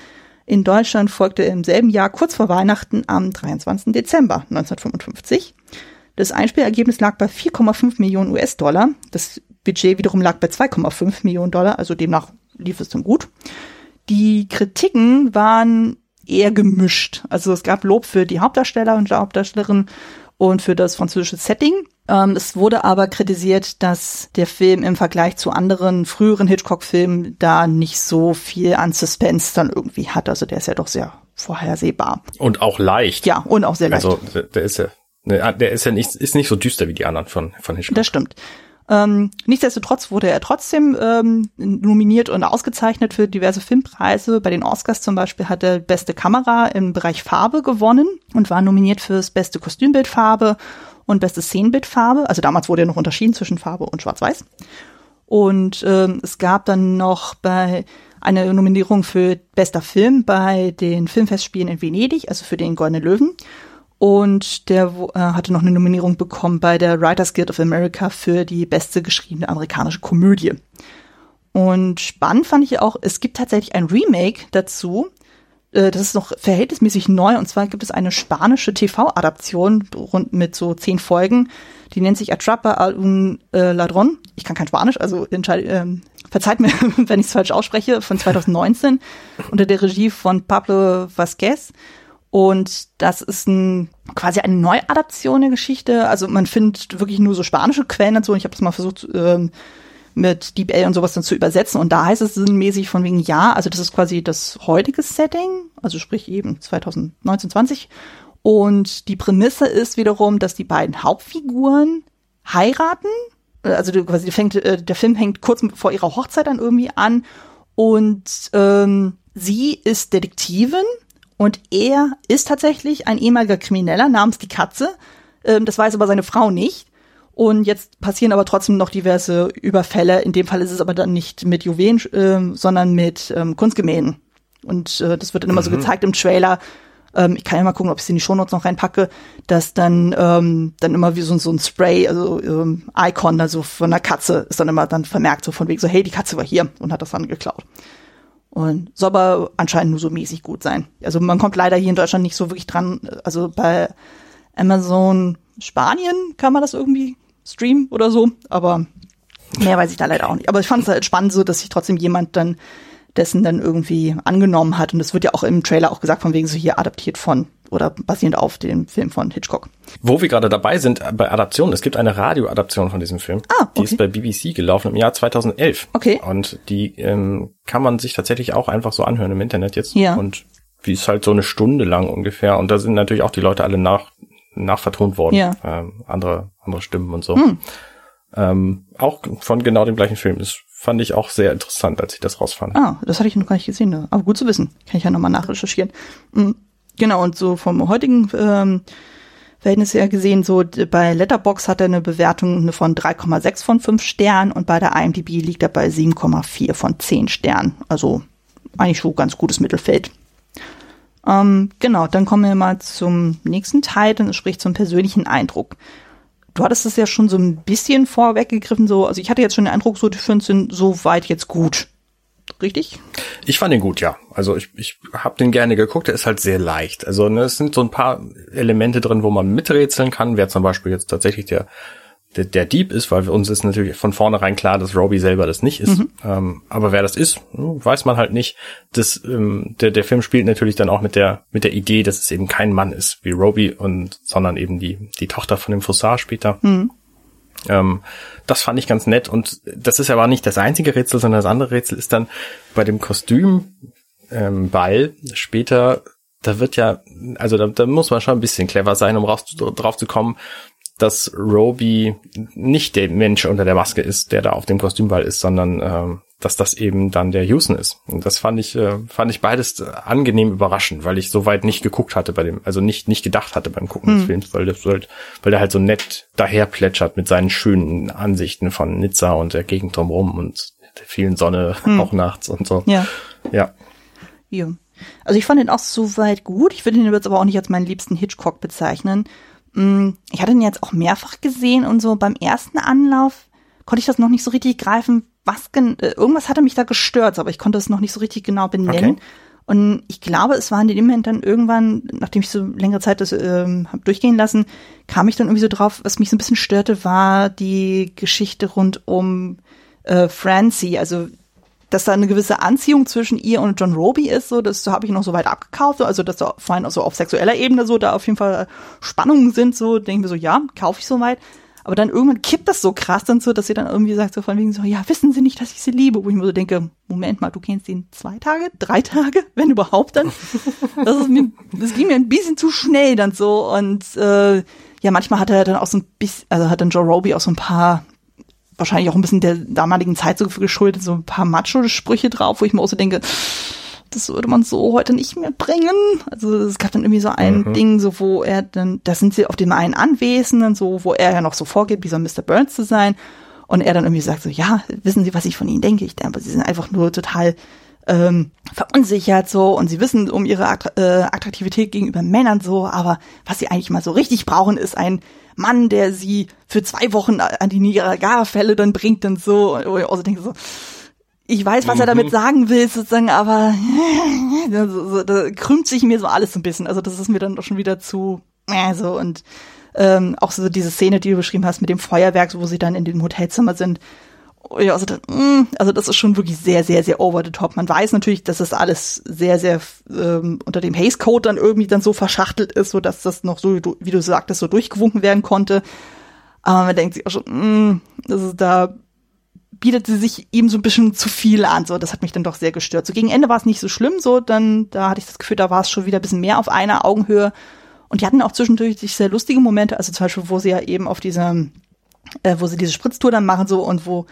in Deutschland folgte im selben Jahr kurz vor Weihnachten am 23. Dezember 1955. Das Einspielergebnis lag bei 4,5 Millionen US-Dollar. Das Budget wiederum lag bei 2,5 Millionen Dollar, also demnach lief es dann gut. Die Kritiken waren eher gemischt. Also es gab Lob für die Hauptdarsteller und Hauptdarstellerin und für das französische Setting. Ähm, es wurde aber kritisiert, dass der Film im Vergleich zu anderen früheren Hitchcock-Filmen da nicht so viel an Suspense dann irgendwie hat. Also der ist ja doch sehr vorhersehbar. Und auch leicht. Ja, und auch sehr leicht. Also der, der ist ja, der ist ja nicht, ist nicht so düster wie die anderen von, von Hitchcock. Das stimmt. Ähm, nichtsdestotrotz wurde er trotzdem ähm, nominiert und ausgezeichnet für diverse Filmpreise. Bei den Oscars zum Beispiel hat er beste Kamera im Bereich Farbe gewonnen und war nominiert fürs beste Kostümbildfarbe und beste Szenenbildfarbe. Also damals wurde ja noch unterschieden zwischen Farbe und Schwarz-Weiß. Und ähm, es gab dann noch bei eine Nominierung für bester Film bei den Filmfestspielen in Venedig, also für den Goldenen Löwen. Und der äh, hatte noch eine Nominierung bekommen bei der Writers Guild of America für die beste geschriebene amerikanische Komödie. Und spannend fand ich auch, es gibt tatsächlich ein Remake dazu. Äh, das ist noch verhältnismäßig neu. Und zwar gibt es eine spanische TV-Adaption rund mit so zehn Folgen. Die nennt sich Atrapa a un äh, Ladron. Ich kann kein Spanisch, also ähm, verzeiht mir, wenn ich es falsch ausspreche, von 2019 unter der Regie von Pablo Vasquez. Und das ist ein, quasi eine Neuadaption der Geschichte. Also man findet wirklich nur so spanische Quellen dazu. Und ich habe das mal versucht, ähm, mit DeepL und sowas dann zu übersetzen. Und da heißt es sinnmäßig von wegen ja, also das ist quasi das heutige Setting, also sprich eben 2019, 20. Und die Prämisse ist wiederum, dass die beiden Hauptfiguren heiraten. Also quasi fängt, äh, der Film hängt kurz vor ihrer Hochzeit dann irgendwie an. Und ähm, sie ist Detektivin und er ist tatsächlich ein ehemaliger Krimineller namens die Katze. Ähm, das weiß aber seine Frau nicht. Und jetzt passieren aber trotzdem noch diverse Überfälle. In dem Fall ist es aber dann nicht mit Juwelen, äh, sondern mit ähm, Kunstgemälden. Und äh, das wird dann immer mhm. so gezeigt im Trailer. Ähm, ich kann ja mal gucken, ob ich es in die Shownotes noch reinpacke, dass dann ähm, dann immer wie so, so ein Spray, also ähm, Icon, also von einer Katze ist dann immer dann vermerkt, so von wegen so, hey, die Katze war hier und hat das dann geklaut. Und soll aber anscheinend nur so mäßig gut sein. Also man kommt leider hier in Deutschland nicht so wirklich dran. Also bei Amazon Spanien kann man das irgendwie streamen oder so, aber mehr weiß ich da leider auch nicht. Aber ich fand es halt spannend so, dass sich trotzdem jemand dann dessen dann irgendwie angenommen hat. Und das wird ja auch im Trailer auch gesagt, von wegen so hier adaptiert von oder basierend auf dem Film von Hitchcock. Wo wir gerade dabei sind bei Adaptionen, es gibt eine Radioadaption von diesem Film. Ah, okay. Die ist bei BBC gelaufen im Jahr 2011. Okay. Und die ähm, kann man sich tatsächlich auch einfach so anhören im Internet jetzt. Ja. Und wie ist halt so eine Stunde lang ungefähr. Und da sind natürlich auch die Leute alle nach, nachvertont worden. Ja. Ähm, andere, andere Stimmen und so. Hm. Ähm, auch von genau dem gleichen Film. Das fand ich auch sehr interessant, als ich das rausfand. Ah, das hatte ich noch gar nicht gesehen. Ne? Aber gut zu wissen. Kann ich ja nochmal nachrecherchieren. Mhm. Genau, und so vom heutigen ähm, Verhältnis her gesehen, so bei Letterbox hat er eine Bewertung von 3,6 von 5 Sternen und bei der IMDb liegt er bei 7,4 von 10 Sternen. Also eigentlich schon ganz gutes Mittelfeld. Ähm, genau, dann kommen wir mal zum nächsten Teil, dann spricht zum persönlichen Eindruck. Du hattest es ja schon so ein bisschen vorweggegriffen, so, also ich hatte jetzt schon den Eindruck, so die Filme sind so weit jetzt gut richtig? Ich fand ihn gut, ja. Also ich, ich habe den gerne geguckt. Der ist halt sehr leicht. Also ne, es sind so ein paar Elemente drin, wo man miträtseln kann. Wer zum Beispiel jetzt tatsächlich der der, der Dieb ist, weil für uns ist natürlich von vornherein klar, dass Roby selber das nicht ist. Mhm. Ähm, aber wer das ist, hm, weiß man halt nicht. Das, ähm, der, der Film spielt natürlich dann auch mit der mit der Idee, dass es eben kein Mann ist wie Roby und sondern eben die die Tochter von dem Fossar später. Mhm. Ähm, das fand ich ganz nett und das ist aber nicht das einzige Rätsel, sondern das andere Rätsel ist dann bei dem Kostümball ähm, später, da wird ja, also da, da muss man schon ein bisschen clever sein, um raus, drauf zu kommen, dass Roby nicht der Mensch unter der Maske ist, der da auf dem Kostümball ist, sondern ähm, dass das eben dann der Houston ist. Und das fand ich, äh, fand ich beides angenehm überraschend, weil ich so weit nicht geguckt hatte bei dem, also nicht, nicht gedacht hatte beim Gucken hm. des Films, weil das halt, weil der halt so nett daher plätschert mit seinen schönen Ansichten von Nizza und der Gegend drumherum und der vielen Sonne hm. auch nachts und so. Ja. Ja. Ja. Also ich fand ihn auch soweit gut. Ich würde ihn jetzt aber auch nicht als meinen liebsten Hitchcock bezeichnen. Mm, ich hatte ihn jetzt auch mehrfach gesehen und so beim ersten Anlauf konnte ich das noch nicht so richtig greifen, was äh, irgendwas hatte mich da gestört, aber ich konnte es noch nicht so richtig genau benennen. Okay. Und ich glaube, es war in dem Moment dann irgendwann, nachdem ich so längere Zeit das ähm, hab durchgehen lassen, kam ich dann irgendwie so drauf, was mich so ein bisschen störte, war die Geschichte rund um äh, Francie. Also, dass da eine gewisse Anziehung zwischen ihr und John Roby ist, so, das habe ich noch so weit abgekauft. Also, dass da vor allem auch so auf sexueller Ebene so da auf jeden Fall Spannungen sind, so, denke ich mir so, ja, kaufe ich so weit. Aber dann irgendwann kippt das so krass dann so, dass sie dann irgendwie sagt so von wegen so, ja, wissen Sie nicht, dass ich sie liebe? Wo ich mir so denke, Moment mal, du kennst ihn zwei Tage, drei Tage, wenn überhaupt dann. Das ist mir, das ging mir ein bisschen zu schnell dann so und äh, ja, manchmal hat er dann auch so ein bisschen, also hat dann Joe Roby auch so ein paar wahrscheinlich auch ein bisschen der damaligen Zeit so geschuldet, so ein paar Macho-Sprüche drauf, wo ich mir auch so denke, das würde man so heute nicht mehr bringen. Also es gab dann irgendwie so ein mhm. Ding, so wo er dann, da sind sie auf dem einen Anwesenden, so wo er ja noch so vorgeht, wie so Mr. Burns zu sein. Und er dann irgendwie sagt so, ja, wissen Sie, was ich von Ihnen denke? Ich denke, Sie sind einfach nur total ähm, verunsichert so und sie wissen um ihre äh, Attraktivität gegenüber Männern so, aber was sie eigentlich mal so richtig brauchen, ist ein Mann, der sie für zwei Wochen an die Niagara-Fälle dann bringt und so. Und ich also denke so, ich weiß, was mhm. er damit sagen will, sozusagen, aber da, so, da krümmt sich mir so alles so ein bisschen. Also das ist mir dann doch schon wieder zu, äh, so und ähm, auch so diese Szene, die du beschrieben hast mit dem Feuerwerk, wo sie dann in dem Hotelzimmer sind ja, also, mm, also das ist schon wirklich sehr, sehr, sehr over the top. Man weiß natürlich, dass das alles sehr, sehr ähm, unter dem Haze Code dann irgendwie dann so verschachtelt ist, so dass das noch so, wie du sagtest, so durchgewunken werden konnte. Aber man denkt sich auch schon, mm, das ist, da bietet sie sich eben so ein bisschen zu viel an. So, das hat mich dann doch sehr gestört. So gegen Ende war es nicht so schlimm, so dann, da hatte ich das Gefühl, da war es schon wieder ein bisschen mehr auf einer Augenhöhe. Und die hatten auch zwischendurch sehr lustige Momente, also zum Beispiel, wo sie ja eben auf dieser, äh, wo sie diese Spritztour dann machen, so und wo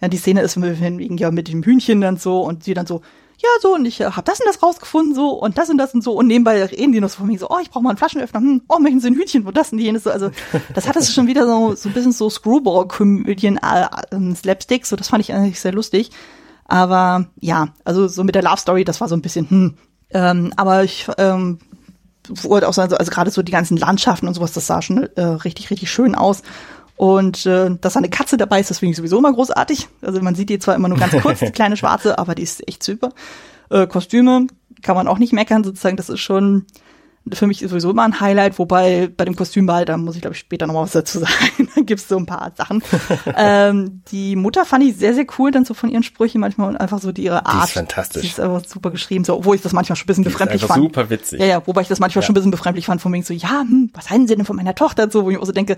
ja, die Szene ist ja mit dem Hühnchen dann so und sie dann so, ja, so, und ich äh, habe das und das rausgefunden, so, und das und das und so, und nebenbei reden die noch so von mir so, oh, ich brauche mal einen Flaschenöffner, hm, oh, möchten Sie ein Hühnchen, wo das und jenes, so, also, das hat es schon wieder so, so ein bisschen so Screwball-Komödien, äh, äh, Slapstick, so, das fand ich eigentlich sehr lustig, aber, ja, also, so mit der Love Story, das war so ein bisschen, hm, ähm, aber ich, ähm, wurde auch so, also, also gerade so die ganzen Landschaften und sowas, das sah schon äh, richtig, richtig schön aus. Und äh, dass eine Katze dabei ist, das finde ich sowieso immer großartig. Also man sieht die zwar immer nur ganz kurz, die kleine schwarze, aber die ist echt super. Äh, Kostüme kann man auch nicht meckern, sozusagen. Das ist schon für mich sowieso immer ein Highlight, wobei bei dem Kostümball, da muss ich glaube ich später noch mal was dazu sagen, da gibt's so ein paar Sachen. ähm, die Mutter fand ich sehr, sehr cool, dann so von ihren Sprüchen manchmal und einfach so die ihre Art. Die ist fantastisch. Die ist einfach super geschrieben, so, obwohl ich das manchmal schon ein bisschen die befremdlich fand. super witzig. Ja, ja, wobei ich das manchmal ja. schon ein bisschen befremdlich fand, von wegen so, ja, hm, was halten Sie denn von meiner Tochter, so, wo ich auch so denke,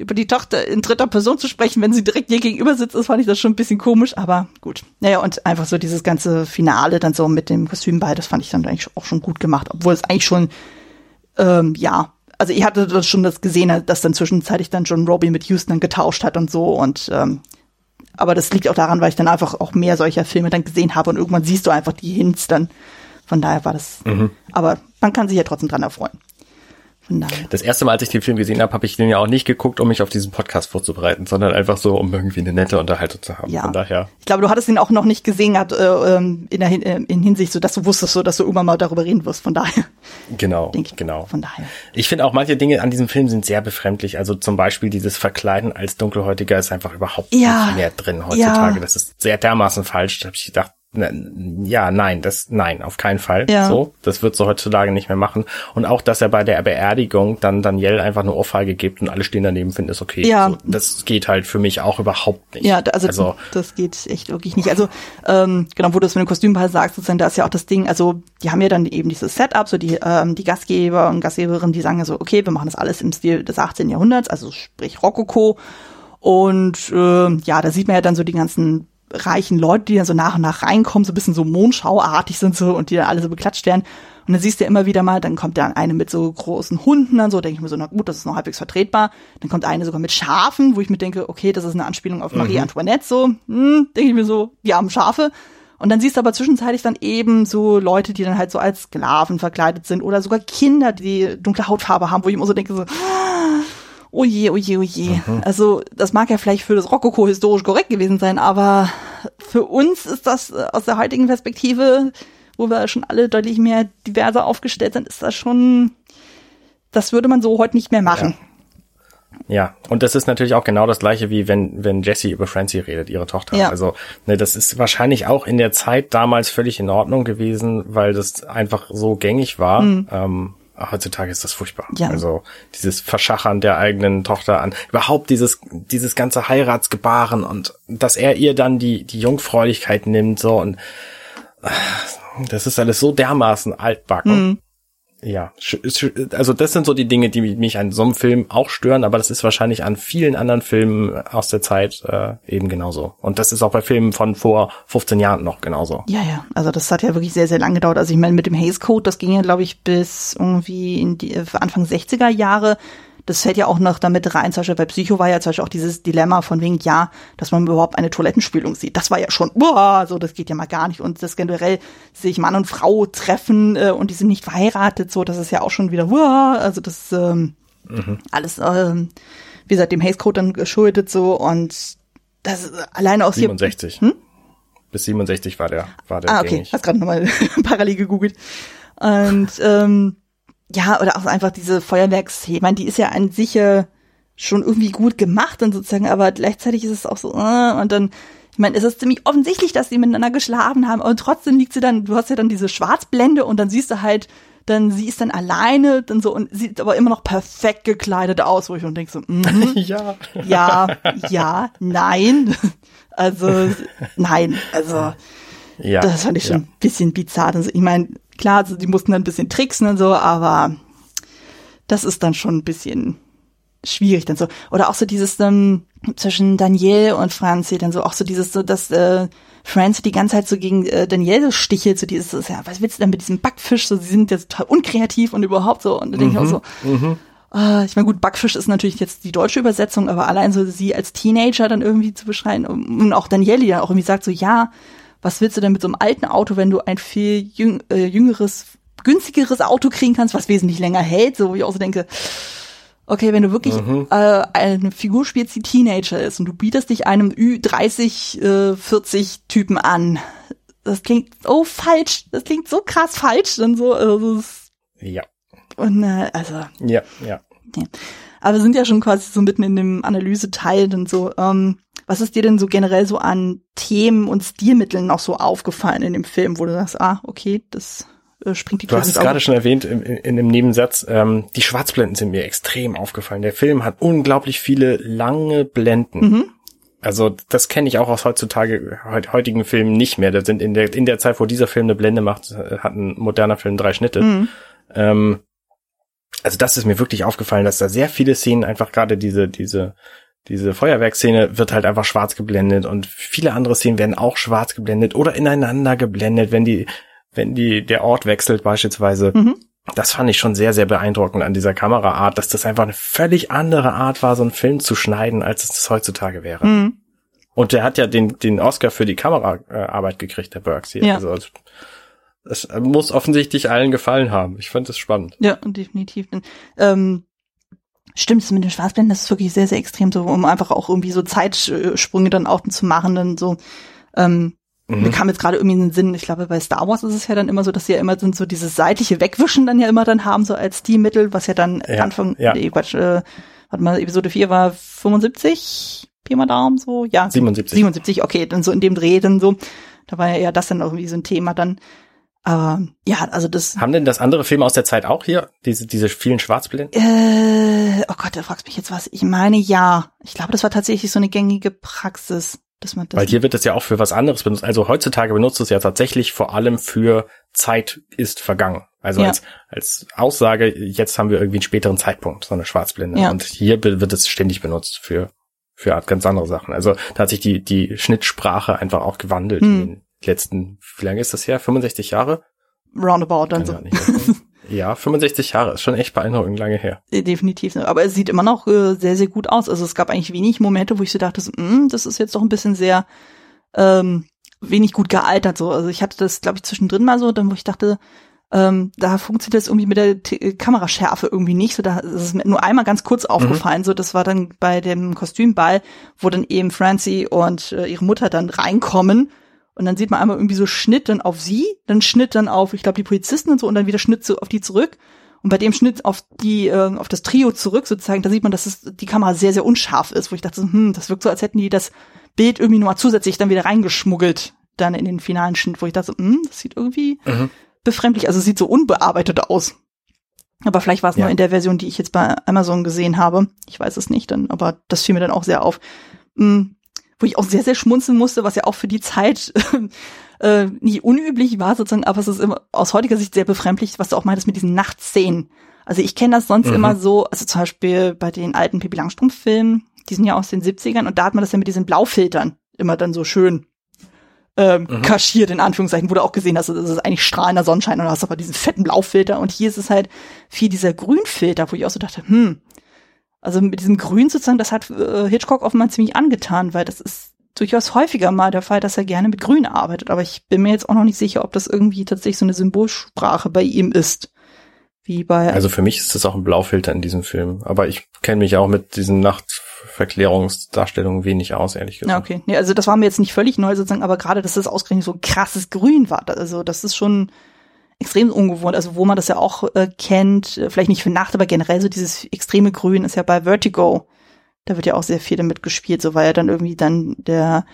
über die Tochter in dritter Person zu sprechen, wenn sie direkt ihr gegenüber sitzt, das fand ich das schon ein bisschen komisch, aber gut. Naja, und einfach so dieses ganze Finale dann so mit dem Kostüm bei, das fand ich dann eigentlich auch schon gut gemacht, obwohl es eigentlich schon, ähm, ja, also ich hatte das schon das gesehen, dass dann zwischenzeitlich dann John Robbie mit Houston dann getauscht hat und so und ähm, aber das liegt auch daran, weil ich dann einfach auch mehr solcher Filme dann gesehen habe und irgendwann siehst du einfach die Hints dann. Von daher war das, mhm. aber man kann sich ja trotzdem dran erfreuen. Nein. Das erste Mal, als ich den Film gesehen habe, habe ich den ja auch nicht geguckt, um mich auf diesen Podcast vorzubereiten, sondern einfach so, um irgendwie eine nette Unterhaltung zu haben. Ja. Von daher. Ich glaube, du hattest ihn auch noch nicht gesehen gehabt, äh, ähm, in, der, äh, in Hinsicht, so dass du wusstest, so dass du irgendwann mal darüber reden wirst. Von daher. Genau. Denke ich, genau. Von daher. Ich finde auch manche Dinge an diesem Film sind sehr befremdlich. Also zum Beispiel dieses Verkleiden als Dunkelhäutiger ist einfach überhaupt ja. nicht mehr drin heutzutage. Ja. Das ist sehr dermaßen falsch. Da habe ich gedacht, ja, nein, das, nein, auf keinen Fall. Ja. So, das wird so heutzutage nicht mehr machen. Und auch, dass er bei der Beerdigung dann Danielle einfach eine Ohrfeige gibt und alle stehen daneben, finden es okay. Ja. So, das geht halt für mich auch überhaupt nicht. Ja, also, also das geht echt wirklich nicht. Also, ähm, genau, wo du es mit dem Kostümball sagst, sozusagen, da ist ja auch das Ding, also, die haben ja dann eben dieses Setup, so die, ähm, die Gastgeber und Gastgeberinnen, die sagen ja so, okay, wir machen das alles im Stil des 18. Jahrhunderts, also sprich Rokoko. Und äh, ja, da sieht man ja dann so die ganzen reichen Leute, die dann so nach und nach reinkommen, so ein bisschen so Mondschauartig sind so und die dann alle so beklatscht werden. Und dann siehst du immer wieder mal, dann kommt dann eine mit so großen Hunden dann so, denke ich mir so, na gut, das ist noch halbwegs vertretbar. Dann kommt eine sogar mit Schafen, wo ich mir denke, okay, das ist eine Anspielung auf Marie mhm. Antoinette, so, hm, denke ich mir so, die armen Schafe. Und dann siehst du aber zwischenzeitlich dann eben so Leute, die dann halt so als Sklaven verkleidet sind oder sogar Kinder, die dunkle Hautfarbe haben, wo ich immer so denke so, oh je, oh je, oh je. Mhm. Also das mag ja vielleicht für das Rokoko historisch korrekt gewesen sein, aber für uns ist das äh, aus der heutigen Perspektive, wo wir schon alle deutlich mehr diverser aufgestellt sind, ist das schon, das würde man so heute nicht mehr machen. Ja. Ja, und das ist natürlich auch genau das gleiche wie wenn, wenn Jessie über Francie redet, ihre Tochter. Ja. Also, ne, das ist wahrscheinlich auch in der Zeit damals völlig in Ordnung gewesen, weil das einfach so gängig war. Mhm. Ähm, heutzutage ist das furchtbar. Ja. Also dieses Verschachern der eigenen Tochter an, überhaupt dieses dieses ganze Heiratsgebaren und dass er ihr dann die die Jungfräulichkeit nimmt so und das ist alles so dermaßen altbacken. Mhm ja, also das sind so die Dinge, die mich an so einem Film auch stören, aber das ist wahrscheinlich an vielen anderen Filmen aus der Zeit äh, eben genauso. Und das ist auch bei Filmen von vor 15 Jahren noch genauso. Ja, ja, also das hat ja wirklich sehr, sehr lang gedauert. Also ich meine, mit dem Haze Code, das ging ja, glaube ich, bis irgendwie in die Anfang 60er Jahre. Das fällt ja auch noch damit rein, zum Beispiel bei Psycho war ja zum Beispiel auch dieses Dilemma von wegen, ja, dass man überhaupt eine Toilettenspülung sieht. Das war ja schon, boah, so, das geht ja mal gar nicht. Und das generell sich Mann und Frau treffen äh, und die sind nicht verheiratet, so, das ist ja auch schon wieder, boah, also das ähm, mhm. alles, ähm, wie gesagt, dem Haze Code dann geschuldet so und das ist alleine aus 67. hier. Hm? Bis 67 war der, war der Ah, okay, gängig. hast gerade nochmal parallel gegoogelt. Und ähm, ja, oder auch einfach diese Feuerwerksszene, die ist ja an sich äh, schon irgendwie gut gemacht und sozusagen, aber gleichzeitig ist es auch so, äh, und dann, ich meine, es ist ziemlich offensichtlich, dass sie miteinander geschlafen haben, und trotzdem liegt sie dann, du hast ja dann diese Schwarzblende und dann siehst du halt, dann sie ist dann alleine, dann so und sieht aber immer noch perfekt gekleidet aus, wo ich schon denke so, mm, ja, ja, ja, nein, also nein, also ja, das fand ich schon ja. ein bisschen bizarr. Also, ich meine, klar, also die mussten dann ein bisschen tricksen und so, aber das ist dann schon ein bisschen schwierig dann so. Oder auch so dieses ähm, zwischen Danielle und Franzi, dann so auch so dieses so, dass äh, Franzi die ganze Zeit so gegen äh, Danielle stichelt, so dieses, so, ja, was willst du denn mit diesem Backfisch? So, sie sind jetzt total unkreativ und überhaupt so. Und da denke ich auch mhm, so, mhm. Uh, ich meine, gut, Backfisch ist natürlich jetzt die deutsche Übersetzung, aber allein so sie als Teenager dann irgendwie zu beschreiben und auch Danielle ja auch irgendwie sagt so, ja, was willst du denn mit so einem alten Auto, wenn du ein viel jüng, äh, jüngeres, günstigeres Auto kriegen kannst, was wesentlich länger hält, so wo ich auch so denke, okay, wenn du wirklich mhm. äh, eine Figur spielst, die Teenager ist und du bietest dich einem Ü30, äh, 40 Typen an, das klingt so falsch, das klingt so krass falsch, dann so, also, ja. Und äh, also. Ja, ja. Nee. Aber wir sind ja schon quasi so mitten in dem Analyseteil dann so, ähm, was ist dir denn so generell so an Themen und Stilmitteln noch so aufgefallen in dem Film, wo du sagst, ah, okay, das äh, springt die Du hast es gerade schon erwähnt in, in, in dem Nebensatz, ähm, die Schwarzblenden sind mir extrem aufgefallen. Der Film hat unglaublich viele lange Blenden. Mhm. Also das kenne ich auch aus heutzutage heutigen Filmen nicht mehr. Da sind in der in der Zeit, wo dieser Film eine Blende macht, hat ein moderner Film drei Schnitte. Mhm. Ähm, also das ist mir wirklich aufgefallen, dass da sehr viele Szenen einfach gerade diese diese diese Feuerwerksszene wird halt einfach schwarz geblendet und viele andere Szenen werden auch schwarz geblendet oder ineinander geblendet, wenn die, wenn die, der Ort wechselt beispielsweise. Mhm. Das fand ich schon sehr, sehr beeindruckend an dieser Kameraart, dass das einfach eine völlig andere Art war, so einen Film zu schneiden, als es das heutzutage wäre. Mhm. Und der hat ja den, den Oscar für die Kameraarbeit gekriegt, der Burks hier. Ja. Also, es muss offensichtlich allen gefallen haben. Ich fand es spannend. Ja, definitiv. Ähm, Stimmt, mit den Schwarzblenden, das ist wirklich sehr, sehr extrem, so um einfach auch irgendwie so Zeitsprünge dann auch zu machen, dann so, ähm, mhm. mir kam jetzt gerade irgendwie in den Sinn, ich glaube, bei Star Wars ist es ja dann immer so, dass sie ja immer so dieses seitliche Wegwischen dann ja immer dann haben, so als Stilmittel, was ja dann ja, Anfang, ja. Nee, Quatsch, äh, warte mal, Episode 4 war 75, Pi mal Daumen, so, ja. 77. 77, okay, dann so in dem Dreh dann so, da war ja eher das dann irgendwie so ein Thema dann, aber ja, also das. Haben denn das andere Filme aus der Zeit auch hier? Diese, diese vielen Schwarzblenden? Äh, oh Gott, da fragst mich jetzt was. Ich meine ja. Ich glaube, das war tatsächlich so eine gängige Praxis. Dass man das Weil hier wird es ja auch für was anderes benutzt. Also heutzutage benutzt es ja tatsächlich vor allem für Zeit ist vergangen. Also ja. als, als Aussage, jetzt haben wir irgendwie einen späteren Zeitpunkt, so eine Schwarzblende. Ja. Und hier wird es ständig benutzt für, für ganz andere Sachen. Also da hat sich die, die Schnittsprache einfach auch gewandelt hm letzten, wie lange ist das her? 65 Jahre? Roundabout dann so. ja, 65 Jahre ist schon echt beeindruckend lange her. Definitiv. Aber es sieht immer noch äh, sehr, sehr gut aus. Also es gab eigentlich wenig Momente, wo ich so dachte, so, mh, das ist jetzt doch ein bisschen sehr ähm, wenig gut gealtert. So. Also ich hatte das, glaube ich, zwischendrin mal so, dann wo ich dachte, ähm, da funktioniert das irgendwie mit der T äh, Kameraschärfe irgendwie nicht. So, da ist es mir nur einmal ganz kurz aufgefallen. Mhm. So, das war dann bei dem Kostümball, wo dann eben Francie und äh, ihre Mutter dann reinkommen und dann sieht man einmal irgendwie so Schnitt dann auf sie, dann Schnitt dann auf, ich glaube, die Polizisten und so und dann wieder Schnitt so auf die zurück. Und bei dem Schnitt auf die, äh, auf das Trio zurück sozusagen, da sieht man, dass es, die Kamera sehr, sehr unscharf ist, wo ich dachte, hm, das wirkt so, als hätten die das Bild irgendwie nur mal zusätzlich dann wieder reingeschmuggelt, dann in den finalen Schnitt, wo ich dachte, hm, das sieht irgendwie mhm. befremdlich, also es sieht so unbearbeitet aus. Aber vielleicht war es ja. nur in der Version, die ich jetzt bei Amazon gesehen habe. Ich weiß es nicht, dann, aber das fiel mir dann auch sehr auf. Hm, wo ich auch sehr, sehr schmunzeln musste, was ja auch für die Zeit äh, nicht unüblich war sozusagen, aber es ist immer aus heutiger Sicht sehr befremdlich, was du auch meintest mit diesen Nachtszenen. Also ich kenne das sonst mhm. immer so, also zum Beispiel bei den alten Pippi Langstrumpf-Filmen, die sind ja aus den 70ern und da hat man das ja mit diesen Blaufiltern immer dann so schön ähm, mhm. kaschiert, in Anführungszeichen, wo du auch gesehen hast, das ist eigentlich strahlender Sonnenschein und du hast aber diesen fetten Blaufilter und hier ist es halt viel dieser Grünfilter, wo ich auch so dachte, hm, Also mit diesem Grün sozusagen, das hat äh, Hitchcock offenbar ziemlich angetan, weil das ist durchaus häufiger mal der Fall, dass er gerne mit Grün arbeitet. Aber ich bin mir jetzt auch noch nicht sicher, ob das irgendwie tatsächlich so eine Symbolsprache bei ihm ist. Wie bei. Also für mich ist das auch ein Blaufilter in diesem Film. Aber ich kenne mich auch mit diesen Nachtverklärungsdarstellungen wenig aus, ehrlich gesagt. Ja, okay. Nee, also das war mir jetzt nicht völlig neu sozusagen, aber gerade, dass das ausgerechnet so ein krasses Grün war. Also das ist schon extrem ungewohnt. Also wo man das ja auch äh, kennt, äh, vielleicht nicht für Nacht, aber generell so dieses extreme Grün ist ja bei Vertigo. Da wird ja auch sehr viel damit gespielt, so weil er dann irgendwie dann der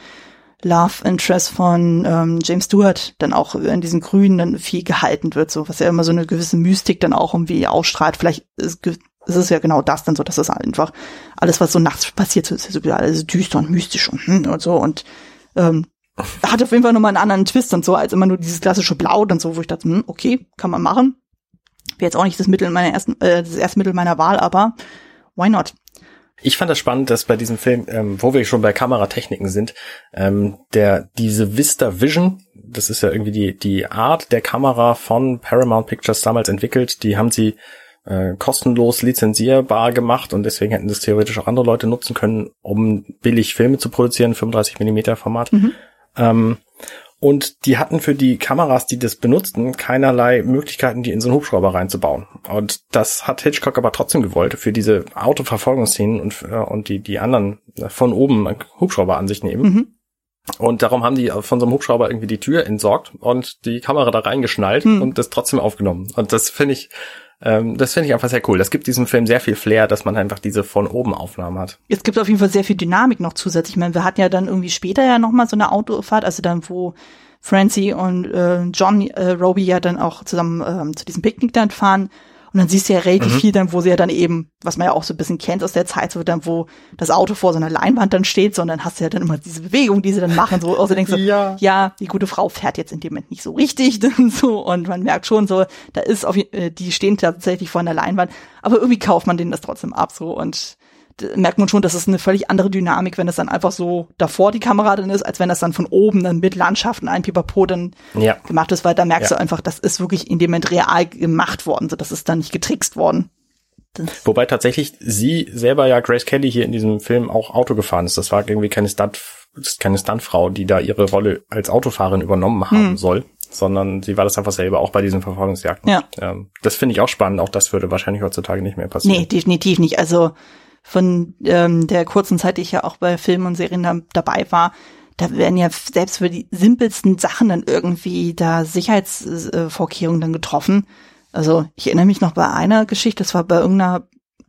Love Interest von ähm, James Stewart dann auch in diesen Grünen dann viel gehalten wird, so was ja immer so eine gewisse Mystik dann auch irgendwie ausstrahlt. Vielleicht ist, ist es ja genau das dann so, dass es einfach alles, was so nachts passiert, ist ja so alles düster und mystisch und, hm, und so und ähm, hat auf jeden Fall nochmal einen anderen Twist und so, als immer nur dieses klassische Blau und so, wo ich dachte, hm, okay, kann man machen. Wäre jetzt auch nicht das Mittel meiner ersten, äh, das erste Mittel meiner Wahl, aber why not? Ich fand das spannend, dass bei diesem Film, ähm, wo wir schon bei Kameratechniken sind, ähm, der diese Vista Vision, das ist ja irgendwie die die Art der Kamera von Paramount Pictures damals entwickelt, die haben sie äh, kostenlos lizenzierbar gemacht und deswegen hätten das theoretisch auch andere Leute nutzen können, um billig Filme zu produzieren, 35 Millimeter Format. Mhm. Ähm, und die hatten für die Kameras, die das benutzten, keinerlei Möglichkeiten, die in so einen Hubschrauber reinzubauen. Und das hat Hitchcock aber trotzdem gewollt für diese Autoverfolgungsszenen und, äh, und die, die anderen von oben Hubschrauberansichten eben. Mhm. Und darum haben die von so einem Hubschrauber irgendwie die Tür entsorgt und die Kamera da reingeschnallt mhm. und das trotzdem aufgenommen. Und das finde ich, ähm, das finde ich einfach sehr cool. Das gibt diesem Film sehr viel Flair, dass man einfach diese von oben Aufnahmen hat. Es gibt auf jeden Fall sehr viel Dynamik noch zusätzlich. Ich meine, wir hatten ja dann irgendwie später ja nochmal so eine Autofahrt, also dann, wo Francie und äh, John äh, Roby ja dann auch zusammen ähm, zu diesem Picknick dann fahren und dann siehst du ja relativ mhm. viel dann, wo sie ja dann eben, was man ja auch so ein bisschen kennt aus der Zeit, so dann, wo das Auto vor so einer Leinwand dann steht, sondern hast du ja dann immer diese Bewegung, die sie dann machen, so, also denkst du, ja. ja, die gute Frau fährt jetzt in dem Moment nicht so richtig, und so, und man merkt schon so, da ist auf, äh, die stehen tatsächlich vor einer Leinwand, aber irgendwie kauft man denen das trotzdem ab, so, und merkt man schon, dass es eine völlig andere Dynamik, wenn es dann einfach so davor die Kamera dann ist, als wenn das dann von oben dann mit Landschaften ein Pipapo dann ja. gemacht ist, weil da merkst ja. du einfach, das ist wirklich in dem Moment real gemacht worden, so das ist dann nicht getrickst worden. Das Wobei tatsächlich sie selber ja Grace Kelly hier in diesem Film auch Auto gefahren ist. Das war irgendwie keine Stunt, keine Stuntfrau, die da ihre Rolle als Autofahrerin übernommen haben hm. soll, sondern sie war das einfach selber auch bei diesen Verfolgungsjagden. Ja. Ähm, das finde ich auch spannend. Auch das würde wahrscheinlich heutzutage nicht mehr passieren. Nee, definitiv nicht. Also von ähm, der kurzen Zeit, die ich ja auch bei Filmen und Serien da, dabei war, da werden ja selbst für die simpelsten Sachen dann irgendwie da Sicherheitsvorkehrungen dann getroffen. Also ich erinnere mich noch bei einer Geschichte, das war bei irgendeiner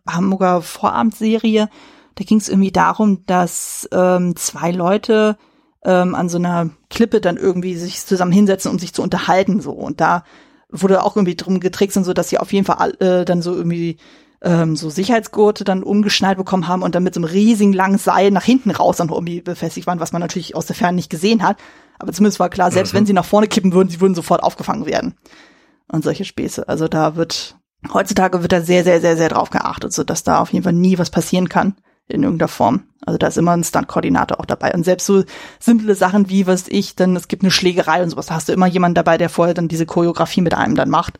Hamburger Vorabendserie, da ging es irgendwie darum, dass ähm, zwei Leute ähm, an so einer Klippe dann irgendwie sich zusammen hinsetzen, um sich zu unterhalten so und da wurde auch irgendwie drum getrickst und so, dass sie auf jeden Fall äh, dann so irgendwie ähm, so Sicherheitsgurte dann umgeschnallt bekommen haben und dann mit so einem riesigen langen Seil nach hinten raus dann irgendwie befestigt waren, was man natürlich aus der Ferne nicht gesehen hat. Aber zumindest war klar, selbst mhm. wenn sie nach vorne kippen würden, sie würden sofort aufgefangen werden. Und solche Späße. Also da wird, heutzutage wird da sehr, sehr, sehr, sehr drauf geachtet, so dass da auf jeden Fall nie was passieren kann in irgendeiner Form. Also da ist immer ein Stunt-Koordinator auch dabei. Und selbst so simple Sachen wie, was ich, dann es gibt eine Schlägerei und sowas, da hast du immer jemanden dabei, der vorher dann diese Choreografie mit einem dann macht.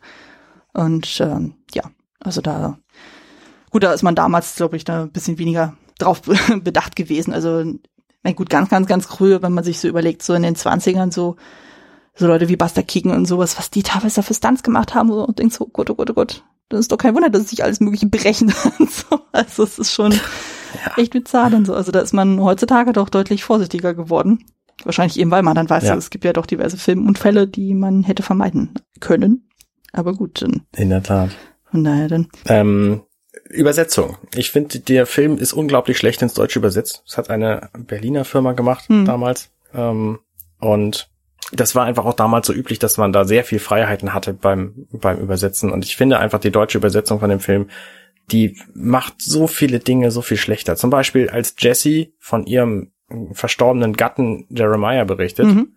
Und ähm, ja, also da Gut, da ist man damals, glaube ich, da ein bisschen weniger drauf bedacht gewesen. Also, mein gut, ganz, ganz, ganz früh, wenn man sich so überlegt, so in den Zwanzigern so, so Leute wie Buster Keegan und sowas, was die teilweise für Stunts gemacht haben und denkst so, oh Gott, oh Gott, oh Gott, das ist doch kein Wunder, dass sich alles mögliche brechen und so. Also es ist schon ja. echt bizarr und so. Also da ist man heutzutage doch deutlich vorsichtiger geworden. Wahrscheinlich eben, weil man dann weiß, ja. es gibt ja doch diverse Filmunfälle, die man hätte vermeiden können. Aber gut, dann. In der Tat. Von daher dann. Ähm, Übersetzung. Ich finde, der Film ist unglaublich schlecht ins Deutsche übersetzt. Das hat eine Berliner Firma gemacht hm. damals. Ähm, und das war einfach auch damals so üblich, dass man da sehr viel Freiheiten hatte beim, beim Übersetzen. Und ich finde einfach die deutsche Übersetzung von dem Film, die macht so viele Dinge so viel schlechter. Zum Beispiel als Jessie von ihrem verstorbenen Gatten Jeremiah berichtet. Mhm.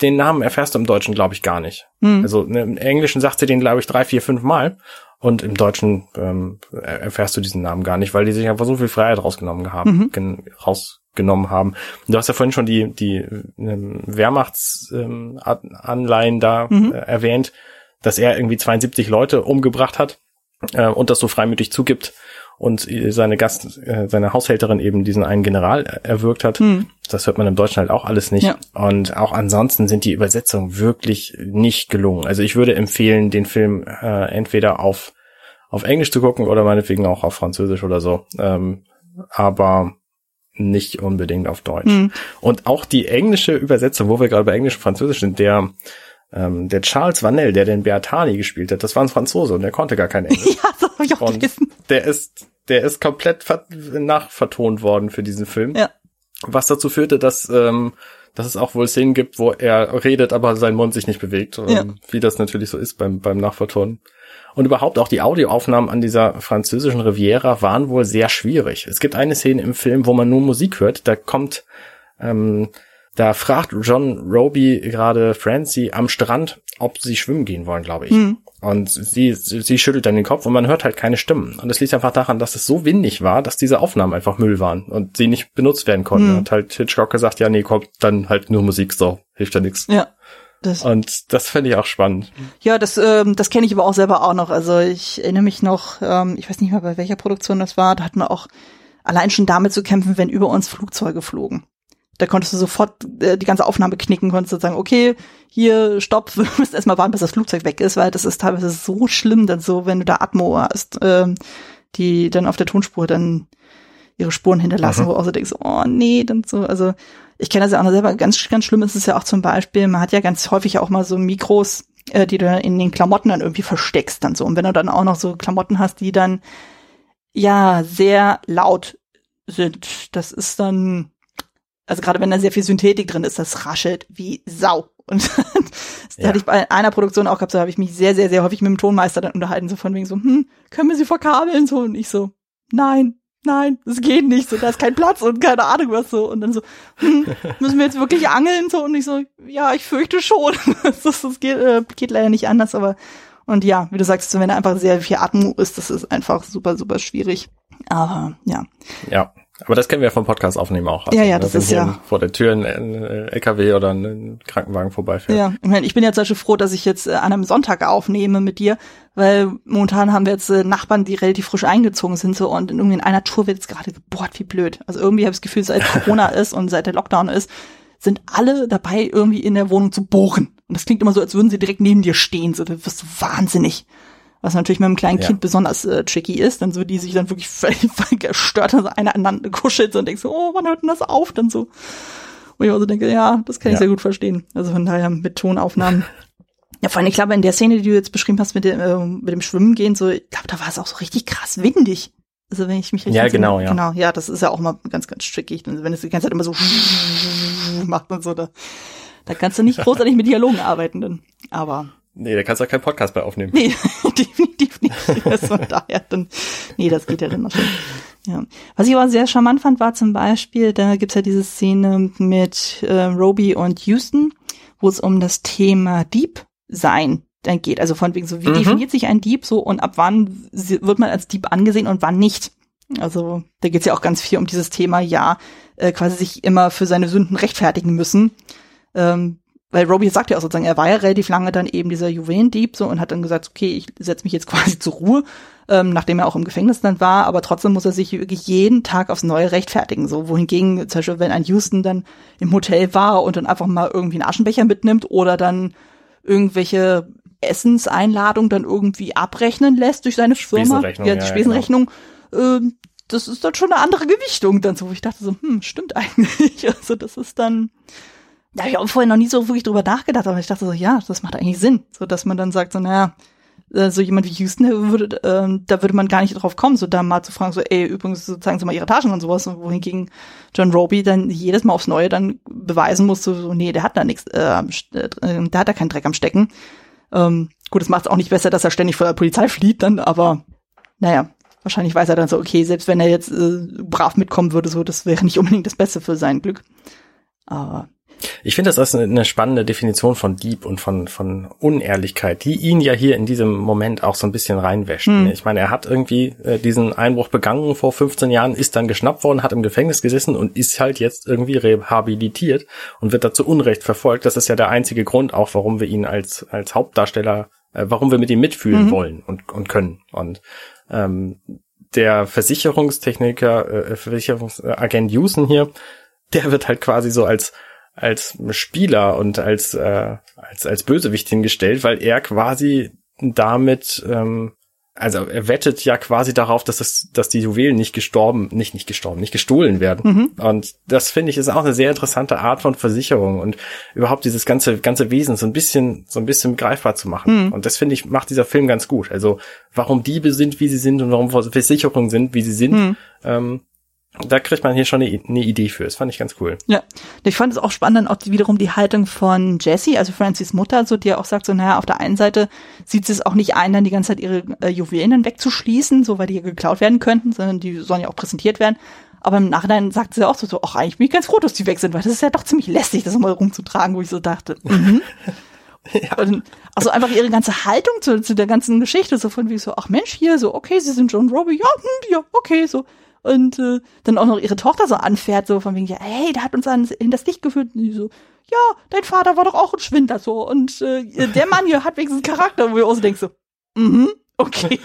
Den Namen erfährst du im Deutschen, glaube ich, gar nicht. Mhm. Also ne, im Englischen sagt sie den, glaube ich, drei, vier, fünf Mal. Und im Deutschen ähm, erfährst du diesen Namen gar nicht, weil die sich einfach so viel Freiheit rausgenommen haben, mhm. rausgenommen haben. Du hast ja vorhin schon die, die ähm, Wehrmachtsanleihen ähm, da mhm. äh, erwähnt, dass er irgendwie 72 Leute umgebracht hat äh, und das so freimütig zugibt. Und seine Gast, äh, seine Haushälterin eben diesen einen General erwürgt hat. Hm. Das hört man im Deutschen halt auch alles nicht. Ja. Und auch ansonsten sind die Übersetzungen wirklich nicht gelungen. Also ich würde empfehlen, den Film äh, entweder auf auf Englisch zu gucken oder meinetwegen auch auf Französisch oder so. Ähm, aber nicht unbedingt auf Deutsch. Hm. Und auch die englische Übersetzung, wo wir gerade bei Englisch und Französisch sind, der ähm, der Charles Vanel, der den Beatani gespielt hat, das war ein Franzose und der konnte gar kein Englisch. ja, das hab ich auch und gelesen. Der ist, der ist komplett nachvertont worden für diesen Film. Ja. Was dazu führte, dass, ähm, dass es auch wohl Szenen gibt, wo er redet, aber sein Mund sich nicht bewegt. Ja. Ähm, wie das natürlich so ist beim, beim Nachvertonen. Und überhaupt auch die Audioaufnahmen an dieser französischen Riviera waren wohl sehr schwierig. Es gibt eine Szene im Film, wo man nur Musik hört. Da kommt ähm, da fragt John Roby gerade Francie am Strand, ob sie schwimmen gehen wollen, glaube ich. Mhm. Und sie, sie schüttelt dann den Kopf und man hört halt keine Stimmen. Und es liegt einfach daran, dass es so windig war, dass diese Aufnahmen einfach Müll waren und sie nicht benutzt werden konnten. Mhm. Und halt Hitchcock gesagt, ja, nee, kommt dann halt nur Musik, so, hilft ja nichts. Ja. Das, und das finde ich auch spannend. Ja, das, ähm, das kenne ich aber auch selber auch noch. Also ich erinnere mich noch, ähm, ich weiß nicht mehr, bei welcher Produktion das war, da hatten wir auch allein schon damit zu kämpfen, wenn über uns Flugzeuge flogen. Da konntest du sofort äh, die ganze Aufnahme knicken, konntest du sagen, okay, hier, stopp, wir müssen erstmal warten, bis das Flugzeug weg ist, weil das ist teilweise so schlimm, dann so, wenn du da Atmo hast, ähm, die dann auf der Tonspur dann ihre Spuren hinterlassen, mhm. wo du auch so denkst, oh nee, dann so, also ich kenne das ja auch noch selber, ganz, ganz schlimm ist es ja auch zum Beispiel, man hat ja ganz häufig auch mal so Mikros, äh, die du in den Klamotten dann irgendwie versteckst dann so. Und wenn du dann auch noch so Klamotten hast, die dann ja sehr laut sind, das ist dann also gerade wenn da sehr viel Synthetik drin ist, das raschelt wie Sau. Und das ja. hatte ich bei einer Produktion auch gehabt, so habe ich mich sehr, sehr, sehr häufig mit dem Tonmeister dann unterhalten, so von wegen so, hm, können wir sie verkabeln? So, und ich so, nein, nein, das geht nicht, so, da ist kein Platz und keine Ahnung was so. Und dann so, hm, müssen wir jetzt wirklich angeln? So, und ich so, ja, ich fürchte schon. das, das geht, äh, geht leider nicht anders, aber und ja, wie du sagst, wenn da einfach sehr viel Atmung ist, das ist einfach super, super schwierig. Aber ja. Ja, aber das kennen wir vom Podcast aufnehmen auch. Also, ja, ja, das ist ja. Vor der Tür ein, ein LKW oder ein Krankenwagen vorbeifährt. Ja, ich, meine, ich bin jetzt zum Beispiel froh, dass ich jetzt äh, an einem Sonntag aufnehme mit dir, weil momentan haben wir jetzt äh, Nachbarn, die relativ frisch eingezogen sind so und irgendwie in einer Tour wird jetzt gerade gebohrt, wie blöd. Also irgendwie habe ich das Gefühl, seit Corona ist und seit der Lockdown ist, sind alle dabei, irgendwie in der Wohnung zu bohren. Und das klingt immer so, als würden sie direkt neben dir stehen. So, du wirst du wahnsinnig was natürlich mit einem kleinen ja. Kind besonders äh, tricky ist, dann so die sich dann wirklich völlig, gestört, also einer aneinander kuschelt so und denkst so, oh, wann hört denn das auf? Dann so. Wo ich auch so denke, ja, das kann ich sehr gut verstehen. Also von daher mit Tonaufnahmen. Ja, vor allem, ich glaube, in der Szene, die du jetzt beschrieben hast mit dem, äh, mit dem Schwimmen gehen, so, ich glaube, da war es auch so richtig krass windig. Also wenn ich mich richtig Ja, genau, ja. Genau, ja, das ist ja auch mal ganz, ganz tricky. Wenn es die ganze Zeit immer so macht und so, da, da kannst du nicht großartig mit Dialogen arbeiten dann. Aber Nee, da kannst du auch keinen Podcast bei aufnehmen. Nee, definitiv nicht. Von daher dann, nee, das geht ja dann noch schon. Ja. Was ich aber sehr charmant fand, war zum Beispiel, da gibt's ja diese Szene mit äh, Roby und Houston, wo es um das Thema Dieb sein dann geht. Also von wegen so, wie mhm. definiert sich ein Dieb so und ab wann wird man als Dieb angesehen und wann nicht? Also da geht's ja auch ganz viel um dieses Thema, ja, äh, quasi sich immer für seine Sünden rechtfertigen müssen. Ähm, weil Roby sagt ja auch sozusagen, er war ja relativ lange dann eben dieser Juwelendieb so und hat dann gesagt, okay, ich setze mich jetzt quasi zur Ruhe, ähm, nachdem er auch im Gefängnis dann war, aber trotzdem muss er sich wirklich jeden Tag aufs Neue rechtfertigen. So, wohingegen, zum Beispiel, wenn ein Houston dann im Hotel war und dann einfach mal irgendwie einen Aschenbecher mitnimmt oder dann irgendwelche Essenseinladungen dann irgendwie abrechnen lässt durch seine Firma, ja, die ja, Spesenrechnung, genau. ähm, das ist dann schon eine andere Gewichtung dann so, wo ich dachte so, hm, stimmt eigentlich. Also das ist dann, da habe ich auch vorher noch nie so wirklich drüber nachgedacht, aber ich dachte so, ja, das macht eigentlich Sinn, so dass man dann sagt so, naja, äh, so jemand wie Houston, würde, äh, da würde man gar nicht drauf kommen, so da mal zu fragen, so, ey, übrigens, so, zeigen Sie mal Ihre Taschen und sowas, wohingegen John Roby dann jedes Mal aufs Neue dann beweisen muss, so, so nee, der hat da nichts, äh, äh, der hat da keinen Dreck am Stecken. Ähm, gut, das macht es auch nicht besser, dass er ständig vor der Polizei flieht dann, aber naja, wahrscheinlich weiß er dann so, okay, selbst wenn er jetzt äh, brav mitkommen würde, so, das wäre nicht unbedingt das Beste für sein Glück. Aber ich finde, das ist eine spannende Definition von Dieb und von, von Unehrlichkeit, die ihn ja hier in diesem Moment auch so ein bisschen reinwäscht. Hm. Ich meine, er hat irgendwie äh, diesen Einbruch begangen vor 15 Jahren, ist dann geschnappt worden, hat im Gefängnis gesessen und ist halt jetzt irgendwie rehabilitiert und wird dazu Unrecht verfolgt. Das ist ja der einzige Grund auch, warum wir ihn als, als Hauptdarsteller, äh, warum wir mit ihm mitfühlen mhm. wollen und, und können. Und ähm, der Versicherungstechniker, äh, Versicherungsagent Houston hier, der wird halt quasi so als als Spieler und als äh, als als Bösewicht hingestellt, weil er quasi damit ähm, also er wettet ja quasi darauf, dass das, dass die Juwelen nicht gestorben, nicht nicht gestorben, nicht gestohlen werden. Mhm. Und das finde ich ist auch eine sehr interessante Art von Versicherung und überhaupt dieses ganze ganze Wesen so ein bisschen so ein bisschen greifbar zu machen. Mhm. Und das finde ich macht dieser Film ganz gut. Also warum Diebe sind, wie sie sind und warum Versicherungen sind, wie sie sind. Mhm. Ähm, da kriegt man hier schon eine, eine, Idee für. Das fand ich ganz cool. Ja, ich fand es auch spannend, dann auch die, wiederum die Haltung von Jessie, also Francis Mutter, so die auch sagt so, naja, auf der einen Seite sieht sie es auch nicht ein, dann die ganze Zeit ihre äh, Juwelen wegzuschließen, so weil die geklaut werden könnten, sondern die sollen ja auch präsentiert werden. Aber im Nachhinein sagt sie auch so, so ach, eigentlich bin ich ganz froh, dass die weg sind, weil das ist ja doch ziemlich lästig, das mal rumzutragen, wo ich so dachte, mhm. Ja. Und, also einfach ihre ganze Haltung zu, zu der ganzen Geschichte, so von wie so, ach Mensch, hier, so, okay, sie sind John Robbie, ja, hm, ja, okay, so und äh, dann auch noch ihre Tochter so anfährt, so von wegen, ja, hey, der hat uns an, in das Licht geführt. Und die so, ja, dein Vater war doch auch ein Schwindler so. Und äh, der Mann hier hat wenigstens Charakter, wo du auch so denkst, so, mhm, okay.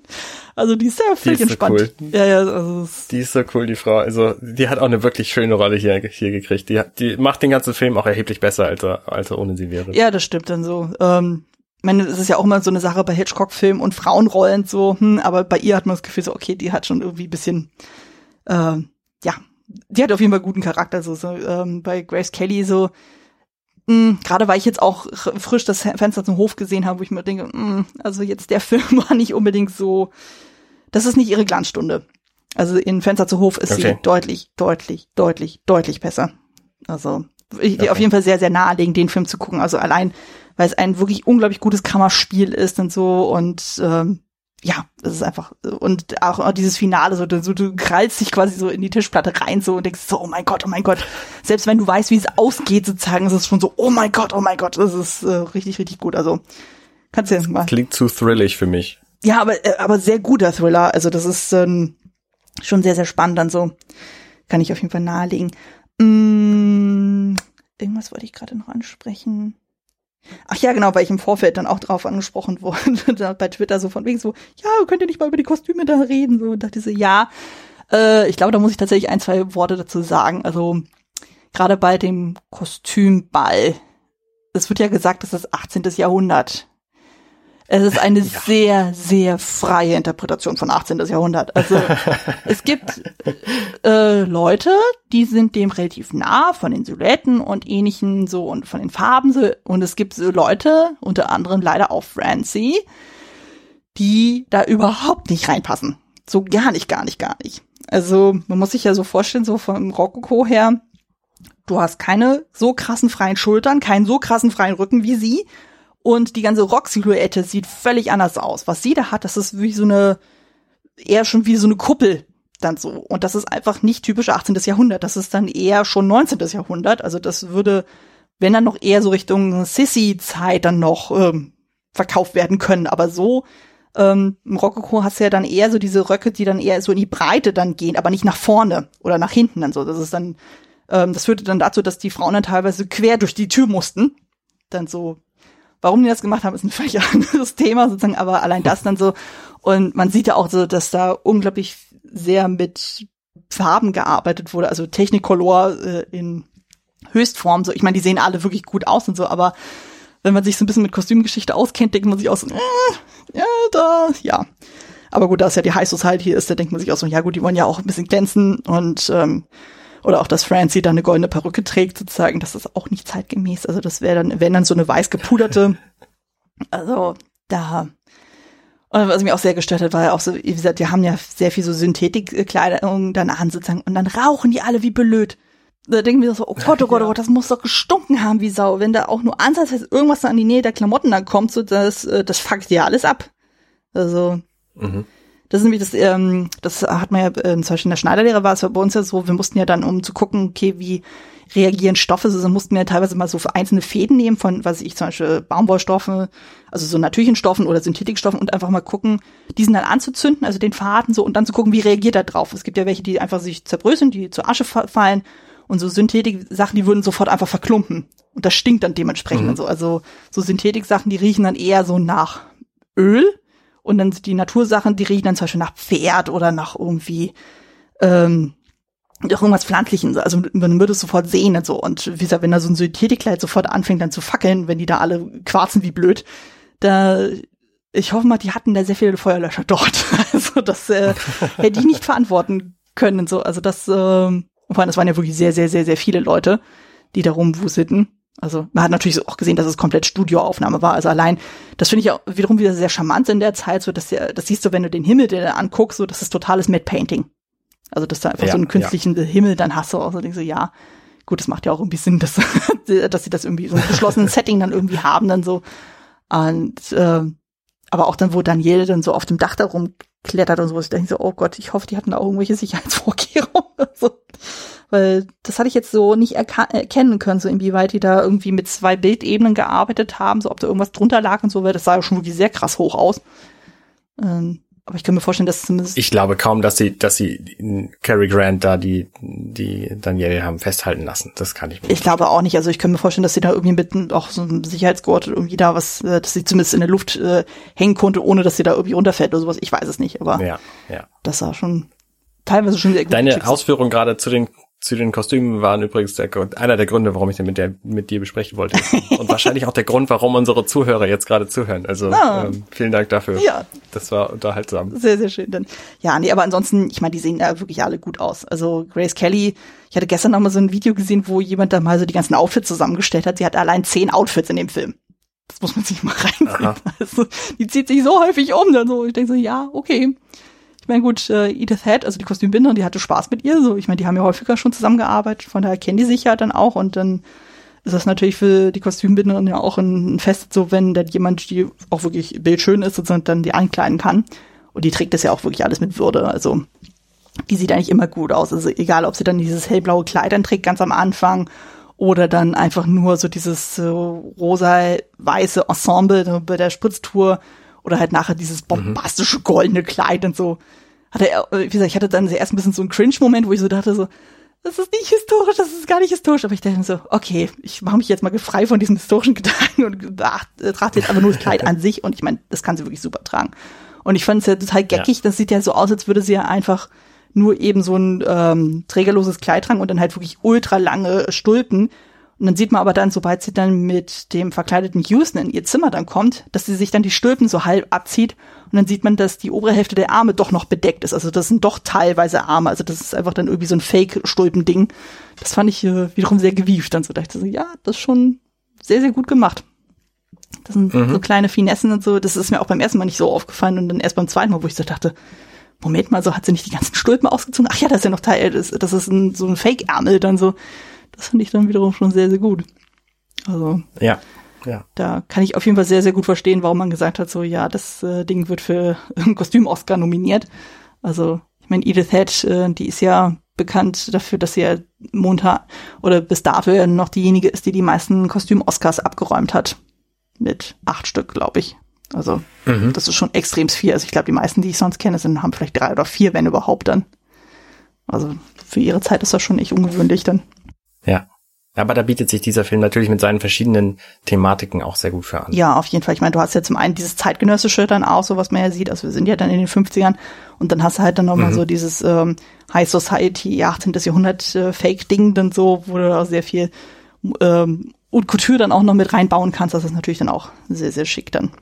also die ist sehr völlig entspannt. So cool. Ja, ja, also die ist so cool, die Frau. Also die hat auch eine wirklich schöne Rolle hier, hier gekriegt. Die, hat, die macht den ganzen Film auch erheblich besser, als er, als er ohne sie wäre. Ja, das stimmt dann so. Ähm, ich meine, es ist ja auch immer so eine Sache bei Hitchcock-Filmen und Frauenrollen so, hm, aber bei ihr hat man das Gefühl so, okay, die hat schon irgendwie ein bisschen, äh, ja, die hat auf jeden Fall guten Charakter. So, so ähm, bei Grace Kelly so, hm, gerade weil ich jetzt auch frisch das Fenster zum Hof gesehen habe, wo ich mir denke, mh, hm, also jetzt der Film war nicht unbedingt so, das ist nicht ihre Glanzstunde. Also in Fenster zum Hof ist okay. sie deutlich, deutlich, deutlich, deutlich besser. Also okay. auf jeden Fall sehr, sehr nahelegen, den Film zu gucken. Also allein, weil es ein wirklich unglaublich gutes Kammerspiel ist und so und ähm, ja, es ist einfach und auch, auch dieses Finale so, du, du krallst dich quasi so in die Tischplatte rein so und denkst so, oh mein Gott, oh mein Gott. Selbst wenn du weißt, wie es ausgeht, sozusagen, ist es schon so, oh mein Gott, oh mein Gott, das ist äh, richtig, richtig gut. Also kannst du jetzt mal. Klingt zu thrillig für mich. Ja, aber äh, aber sehr guter Thriller. Also das ist ähm, schon sehr, sehr spannend dann so. Kann ich auf jeden Fall nahelegen. Mm, irgendwas wollte ich gerade noch ansprechen. Ach ja, genau, weil ich im Vorfeld dann auch drauf angesprochen wurde, bei Twitter so von wegen so, ja, könnt ihr nicht mal über die Kostüme da reden? So, und dachte so, ja, äh, ich glaube, da muss ich tatsächlich ein, zwei Worte dazu sagen. Also, gerade bei dem Kostümball, es wird ja gesagt, das ist 18. Jahrhundert. Es ist eine ja. sehr, sehr freie Interpretation von 18. Jahrhundert. Also es gibt äh, Leute, die sind dem relativ nah von den Silhouetten und ähnlichen so und von den Farben so. Und es gibt so Leute, unter anderem leider auch Francie, die da überhaupt nicht reinpassen. So gar nicht, gar nicht, gar nicht. Also man muss sich ja so vorstellen, so vom Rokoko her, du hast keine so krassen freien Schultern, keinen so krassen freien Rücken wie sie und die ganze Rock-Silhouette sieht völlig anders aus. Was sie da hat, das ist wie so eine, eher schon wie so eine Kuppel dann so. Und das ist einfach nicht typisch 18. Jahrhundert. Das ist dann eher schon 19. Jahrhundert. Also das würde, wenn dann noch eher so Richtung Sissy-Zeit dann noch ähm, verkauft werden können. Aber so ähm, im Rokoko hast du ja dann eher so diese Röcke, die dann eher so in die Breite dann gehen, aber nicht nach vorne oder nach hinten dann so. Das ist dann, ähm, das führte dann dazu, dass die Frauen dann teilweise quer durch die Tür mussten. Dann so Warum die das gemacht haben, ist ein völlig anderes Thema sozusagen, aber allein das dann so. Und man sieht ja auch so, dass da unglaublich sehr mit Farben gearbeitet wurde, also Technicolor äh, in Höchstform. So, ich meine, die sehen alle wirklich gut aus und so, aber wenn man sich so ein bisschen mit Kostümgeschichte auskennt, denkt man sich auch so, äh, ja, da, ja. Aber gut, da es ja die High Society ist, da denkt man sich auch so, ja gut, die wollen ja auch ein bisschen glänzen und ähm, oder auch, dass Francie dann eine goldene Perücke trägt, sozusagen, das ist auch nicht zeitgemäß. Also das wäre dann, wenn dann so eine weiß gepuderte. Also da. Und was mich auch sehr gestört hat, war ja auch so, wie gesagt, die haben ja sehr viel so Synthetikkleidung dann an sozusagen und dann rauchen die alle wie blöd. Da denken wir so, oh Gott, oh Gott, oh Gott, das muss doch gestunken haben wie Sau. Wenn da auch nur ansatzweise irgendwas an die Nähe der Klamotten dann kommt, so das, äh, das fuckt ja alles ab. Also. Mhm. Das ist nämlich das, ähm, das hat man ja äh, zum Beispiel in der Schneiderlehre war es bei uns ja so, wir mussten ja dann, um zu gucken, okay, wie reagieren Stoffe, also mussten wir teilweise mal so einzelne Fäden nehmen von, was ich zum Beispiel Baumwollstoffen, also so natürlichen Stoffen oder Synthetikstoffen und einfach mal gucken, diesen dann anzuzünden, also den Faden so und dann zu gucken, wie reagiert er drauf. Es gibt ja welche, die einfach sich zerbröseln, die zur Asche fallen und so Synthetik-Sachen, die würden sofort einfach verklumpen und das stinkt dann dementsprechend mhm. und so. Also so Synthetik-Sachen, die riechen dann eher so nach Öl Und dann die Natursachen, die riechen dann zum Beispiel nach Pferd oder nach irgendwie ähm, irgendwas Pflanzlichen. Also man würde es sofort sehen und so. Und wie gesagt, wenn da so ein Synthetikkleid sofort anfängt dann zu fackeln, wenn die da alle quarzen wie blöd, da ich hoffe mal, die hatten da sehr viele Feuerlöscher dort. Also das äh, hätte ich nicht verantworten können. So, also das, äh, vor allem, das waren ja wirklich sehr, sehr, sehr, sehr viele Leute, die da rumwuselten. Also man hat natürlich auch gesehen, dass es komplett Studioaufnahme war. Also allein, das finde ich auch wiederum wieder sehr charmant in der Zeit, so dass das siehst du, wenn du den Himmel dir anguckst, so das ist totales Matte Painting. Also dass du einfach ja, so einen künstlichen ja. Himmel dann hast du auch so denkst du, ja, gut, das macht ja auch irgendwie Sinn, dass, dass sie das irgendwie so ein geschlossenes Setting dann irgendwie haben, dann so. Und äh, aber auch dann, wo Daniel dann so auf dem Dach da rumklettert und so, ich denke so, oh Gott, ich hoffe, die hatten da auch irgendwelche Sicherheitsvorkehrungen. so. Weil das hatte ich jetzt so nicht erkennen können, so inwieweit die da irgendwie mit zwei Bildebenen gearbeitet haben, so ob da irgendwas drunter lag und so, weil das sah ja schon wirklich sehr krass hoch aus. Ähm, aber ich kann mir vorstellen, dass zumindest. Ich glaube kaum, dass sie, dass sie Cary Grant da die, die Danielle haben festhalten lassen. Das kann ich mir Ich glaube auch nicht. Also ich kann mir vorstellen, dass sie da irgendwie mit auch so einem Sicherheitsgurt irgendwie da was, äh, dass sie zumindest in der Luft äh, hängen konnte, ohne dass sie da irgendwie runterfällt oder sowas. Ich weiß es nicht, aber ja, ja. das sah schon teilweise schon sehr gut. Deine Ausführung gerade zu den zu den Kostümen waren übrigens der, einer der Gründe, warum ich den mit, der, mit dir besprechen wollte. Und wahrscheinlich auch der Grund, warum unsere Zuhörer jetzt gerade zuhören. Also ah. ähm, vielen Dank dafür. Ja. Das war unterhaltsam. Sehr, sehr schön. Dann. Ja, nee, aber ansonsten, ich meine, die sehen ja wirklich alle gut aus. Also Grace Kelly, ich hatte gestern noch mal so ein Video gesehen, wo jemand da mal so die ganzen Outfits zusammengestellt hat. Sie hat allein zehn Outfits in dem Film. Das muss man sich mal reinziehen. Also, die zieht sich so häufig um. Dann so. Ich denke so, ja, okay. Ich meine, gut, äh, Edith Head, also die Kostümbinderin, die hatte Spaß mit ihr. So, ich meine, die haben ja häufiger schon zusammengearbeitet, von daher kennen die sich ja dann auch und dann ist das natürlich für die Kostümbinderin ja auch ein Fest, so wenn dann jemand, die auch wirklich bildschön ist, sozusagen dann die ankleiden kann. Und die trägt das ja auch wirklich alles mit Würde. Also die sieht eigentlich immer gut aus. Also egal, ob sie dann dieses hellblaue Kleid trägt ganz am Anfang oder dann einfach nur so dieses äh, rosa-weiße Ensemble bei der Spritztour oder halt nachher dieses bombastische goldene Kleid und so. Hatte er, wie gesagt, ich hatte dann erst ein bisschen so einen Cringe-Moment, wo ich so dachte so, das ist nicht historisch, das ist gar nicht historisch. Aber ich dachte mir so, okay, ich mache mich jetzt mal frei von diesen historischen Gedanken und ach, äh, trage jetzt einfach nur das Kleid an sich. Und ich meine, das kann sie wirklich super tragen. Und ich fand es ja total geckig. Ja. Das sieht ja so aus, als würde sie ja einfach nur eben so ein ähm, trägerloses Kleid tragen und dann halt wirklich ultra lange Stulpen. Und dann sieht man aber dann, sobald sie dann mit dem verkleideten Houston in ihr Zimmer dann kommt, dass sie sich dann die Stülpen so halb abzieht und dann sieht man, dass die obere Hälfte der Arme doch noch bedeckt ist. Also das sind doch teilweise Arme. Also das ist einfach dann irgendwie so ein Fake-Stulpen-Ding. Das fand ich äh, wiederum sehr gewieft. Dann so dachte ich so, ja, das ist schon sehr, sehr gut gemacht. Das sind mhm. so kleine Finessen und so. Das ist mir auch beim ersten Mal nicht so aufgefallen und dann erst beim zweiten Mal, wo ich so dachte, Moment mal, so hat sie nicht die ganzen Stulpen ausgezogen. Ach ja, das ist ja noch Teil, das, das ist ein, so ein Fake-Ärmel dann so. Das fand ich dann wiederum schon sehr, sehr gut. Also. Ja. Ja. Da kann ich auf jeden Fall sehr, sehr gut verstehen, warum man gesagt hat, so ja, das äh, Ding wird für einen Kostüm-Oscar nominiert. Also, ich meine, Edith Head, äh, die ist ja bekannt dafür, dass sie ja Montag oder bis dafür noch diejenige ist, die die meisten Kostüm-Oscars abgeräumt hat. Mit acht Stück, glaube ich. Also, mhm. das ist schon extrem viel. Also, ich glaube, die meisten, die ich sonst kenne, sind, haben vielleicht drei oder vier, wenn überhaupt dann. Also, für ihre Zeit ist das schon echt ungewöhnlich dann. Ja. Aber da bietet sich dieser Film natürlich mit seinen verschiedenen Thematiken auch sehr gut für an. Ja, auf jeden Fall. Ich meine, du hast ja zum einen dieses zeitgenössische dann auch, so was man ja sieht. Also wir sind ja dann in den 50ern und dann hast du halt dann nochmal mhm. so dieses ähm, High Society 18. Jahrhundert äh, Fake-Ding dann so, wo du auch sehr viel ähm, und Couture dann auch noch mit reinbauen kannst. Das ist natürlich dann auch sehr, sehr schick dann.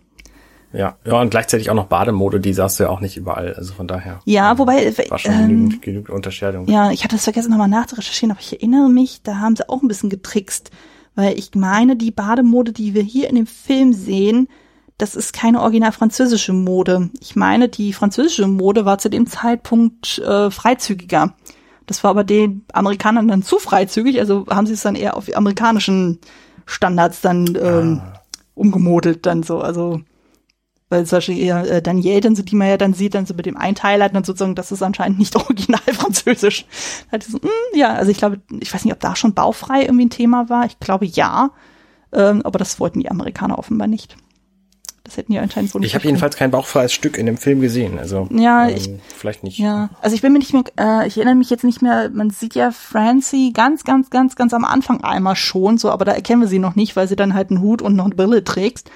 Ja, ja, und gleichzeitig auch noch Bademode, die sahst du ja auch nicht überall. Also von daher. Ja, ähm, wobei. War schon ähm, genügend, genügend Unterscheidung. Ja, ich hatte es vergessen, nochmal nachzurecherchieren, aber ich erinnere mich, da haben sie auch ein bisschen getrickst. Weil ich meine, die Bademode, die wir hier in dem Film sehen, das ist keine original französische Mode. Ich meine, die französische Mode war zu dem Zeitpunkt äh, freizügiger. Das war aber den Amerikanern dann zu freizügig, also haben sie es dann eher auf amerikanischen Standards dann ähm, ah. umgemodelt dann so. Also weil zum Beispiel eher äh, Danielle, dann so, die man ja dann sieht, dann so mit dem Einteiler, dann sozusagen, das ist anscheinend nicht original französisch. Da so, mh, hm, ja, also ich glaube, ich weiß nicht, ob da schon baufrei irgendwie ein Thema war. Ich glaube ja, ähm, aber das wollten die Amerikaner offenbar nicht. Das hätten die anscheinend so nicht. Ich habe jedenfalls kein bauchfreies Stück in dem Film gesehen, also ja, ähm, ich, vielleicht nicht. Ja, also ich bin mir nicht mehr, äh, ich erinnere mich jetzt nicht mehr. Man sieht ja Francie ganz, ganz, ganz, ganz am Anfang einmal schon, so, aber da erkennen wir sie noch nicht, weil sie dann halt einen Hut und noch eine Brille trägt.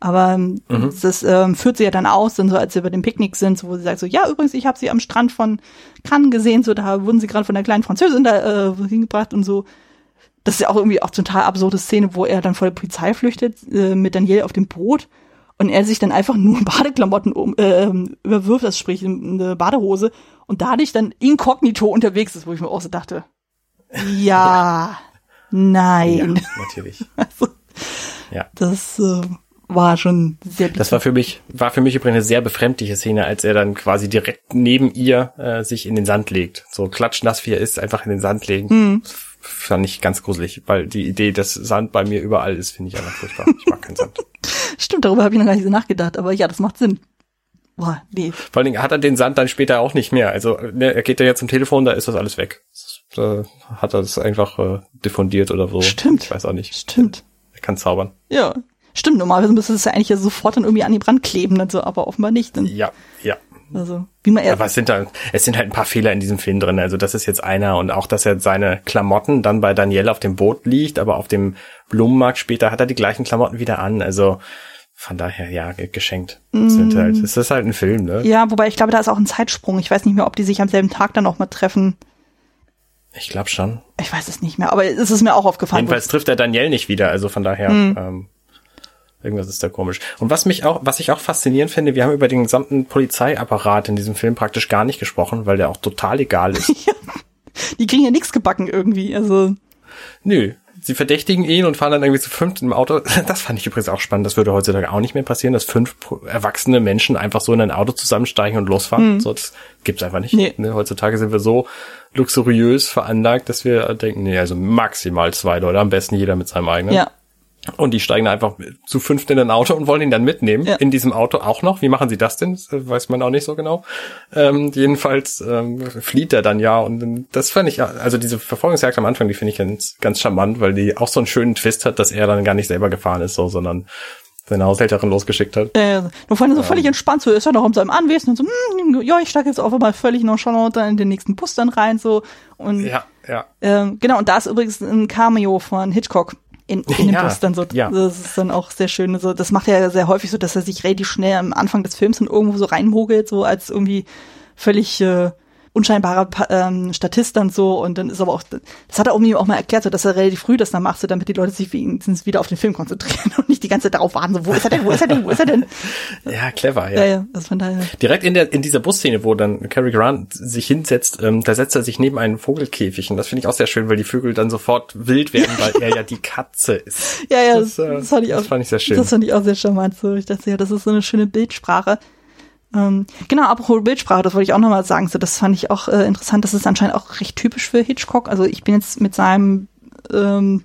Aber ähm, Mhm. das ähm, führt sie ja dann aus, dann so als sie über dem Picknick sind, so, wo sie sagt so, ja, übrigens, ich habe sie am Strand von Cannes gesehen, so da wurden sie gerade von der kleinen Französin da äh, hingebracht und so. Das ist ja auch irgendwie auch total absurde Szene, wo er dann vor der Polizei flüchtet äh, mit Daniel auf dem Boot und er sich dann einfach nur Badeklamotten um, äh, überwirft, das sprich eine Badehose und dadurch dann inkognito unterwegs ist, wo ich mir auch so dachte, ja, nein. Ja, natürlich. Also, Ja. das äh, war schon sehr Das war für mich, war für mich übrigens eine sehr befremdliche Szene, als er dann quasi direkt neben ihr äh, sich in den Sand legt. So klatschnass wie er ist, einfach in den Sand legen. Hm. Fand ich ganz gruselig, weil die Idee, dass Sand bei mir überall ist, finde ich einfach furchtbar. Ich mag keinen Sand. Stimmt, darüber habe ich noch gar nicht so nachgedacht, aber ja, das macht Sinn. Boah, nee. Vor allen Dingen hat er den Sand dann später auch nicht mehr. Also ne, er geht ja jetzt zum Telefon, da ist das alles weg. Da hat er das einfach äh, diffundiert oder so. Stimmt. Ich weiß auch nicht. Stimmt. Er kann zaubern. Ja. Stimmt, normalerweise müsste es ja eigentlich ja sofort dann irgendwie an die Brand kleben, dann so, aber offenbar nicht. Dann, Ja, ja. also, wie man Aber es sind halt, es sind halt ein paar Fehler in diesem Film drin. Also das ist jetzt einer und auch, dass er seine Klamotten dann bei Danielle auf dem Boot liegt, aber auf dem Blumenmarkt später hat er die gleichen Klamotten wieder an. Also von daher, ja, ge- geschenkt. Es sind halt, es ist halt ein Film, ne? Ja, wobei ich glaube, da ist auch ein Zeitsprung. Ich weiß nicht mehr, ob die sich am selben Tag dann noch mal treffen. Ich glaube schon. Ich weiß es nicht mehr, aber es ist mir auch aufgefallen. Jedenfalls trifft er Danielle nicht wieder, also von daher, ähm, irgendwas ist da komisch. Und was mich auch, was ich auch faszinierend finde, wir haben über den gesamten Polizeiapparat in diesem Film praktisch gar nicht gesprochen, weil der auch total egal ist. die kriegen ja nichts gebacken irgendwie. Also, Nö. Sie verdächtigen ihn und fahren dann irgendwie zu fünft im Auto. Das fand ich übrigens auch spannend. Das würde heutzutage auch nicht mehr passieren, dass fünf erwachsene Menschen einfach so in ein Auto zusammensteigen und losfahren. So, das gibt's einfach nicht. Nee. Ne, heutzutage sind wir so luxuriös veranlagt, dass wir denken, nee, also maximal zwei Leute, am besten jeder mit seinem eigenen. ja. Und die steigen einfach zu fünft in ein Auto und wollen ihn dann mitnehmen. Ja. In diesem Auto auch noch. Wie machen sie das denn? Das äh, weiß man auch nicht so genau. Ähm, jedenfalls ähm, flieht er dann ja. Und ähm, das fand ich, also diese Verfolgungsjagd am Anfang, die finde ich ganz, ganz charmant, weil die auch so einen schönen Twist hat, dass er dann gar nicht selber gefahren ist, so, sondern seine Haushälterin losgeschickt hat. Äh, nur vorhin so völlig entspannt, so ist er noch in seinem Anwesen und so, hm, ja, ich steige jetzt auf einmal völlig nonchalant dann in den nächsten Bus dann rein, so. Und Ja, ja. ähm, genau, und da ist übrigens ein Cameo von Hitchcock in, in dem Ja, Bus dann so. ja. Das ist dann auch sehr schön. So, das macht er sehr häufig so, dass er sich relativ schnell am Anfang des Films dann irgendwo so reinmogelt, so als irgendwie völlig äh, unscheinbarer ähm, Statist dann so und dann ist aber auch, das hat er irgendwie auch mal erklärt, so, dass er relativ früh das dann macht, so, damit die Leute sich wenigstens wieder auf den Film konzentrieren und nicht die ganze Zeit darauf warten, so, wo ist er denn, wo ist er denn, wo ist er denn? Ja, clever, ja. Ja, ja, das von daher. Direkt in der in dieser Busszene, wo dann Cary Grant sich hinsetzt, ähm, da setzt er sich neben einen Vogelkäfig und das finde ich auch sehr schön, weil die Vögel dann sofort wild werden, weil er ja die Katze ist. Ja, ja, Das, das, äh, das, fand ich auch, das fand ich sehr schön. Das fand ich auch sehr charmant. So, ich dachte, ja, das ist so eine schöne Bildsprache. Ähm, genau, apropos Bildsprache, das wollte ich auch nochmal sagen. So, das fand ich auch äh, interessant. Das ist anscheinend auch recht typisch für Hitchcock. Also ich bin jetzt mit seinem ähm,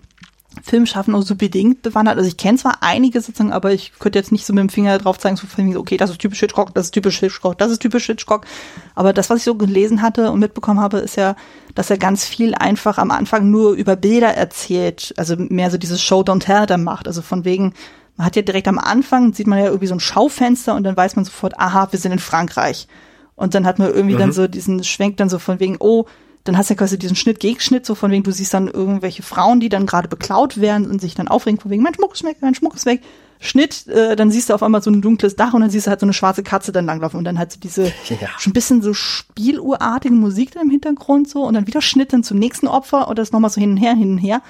Filmschaffen nur so bedingt bewandert. Also ich kenne zwar einige sozusagen, aber ich könnte jetzt nicht so mit dem Finger drauf zeigen, so von okay, das ist typisch Hitchcock, das ist typisch Hitchcock, das ist typisch Hitchcock. Aber das, was ich so gelesen hatte und mitbekommen habe, ist ja, dass er ganz viel einfach am Anfang nur über Bilder erzählt. Also mehr so dieses Show Don't Tell dann macht. Also von wegen, man hat ja direkt am Anfang, sieht man ja irgendwie so ein Schaufenster und dann weiß man sofort, aha, wir sind in Frankreich. Und dann hat man irgendwie dann so diesen Schwenk dann so von wegen, oh, dann hast du ja quasi diesen Schnitt, Gegenschnitt, so von wegen, du siehst dann irgendwelche Frauen, die dann gerade beklaut werden und sich dann aufregen, von wegen, mein Schmuck ist weg, mein Schmuck ist weg. Schnitt, äh, dann siehst du auf einmal so ein dunkles Dach und dann siehst du halt so eine schwarze Katze dann langlaufen und dann halt so diese Ja. schon ein bisschen so spieluhrartige Musik dann im Hintergrund so und dann wieder Schnitt dann zum nächsten Opfer und das nochmal so hin und her, hin und her.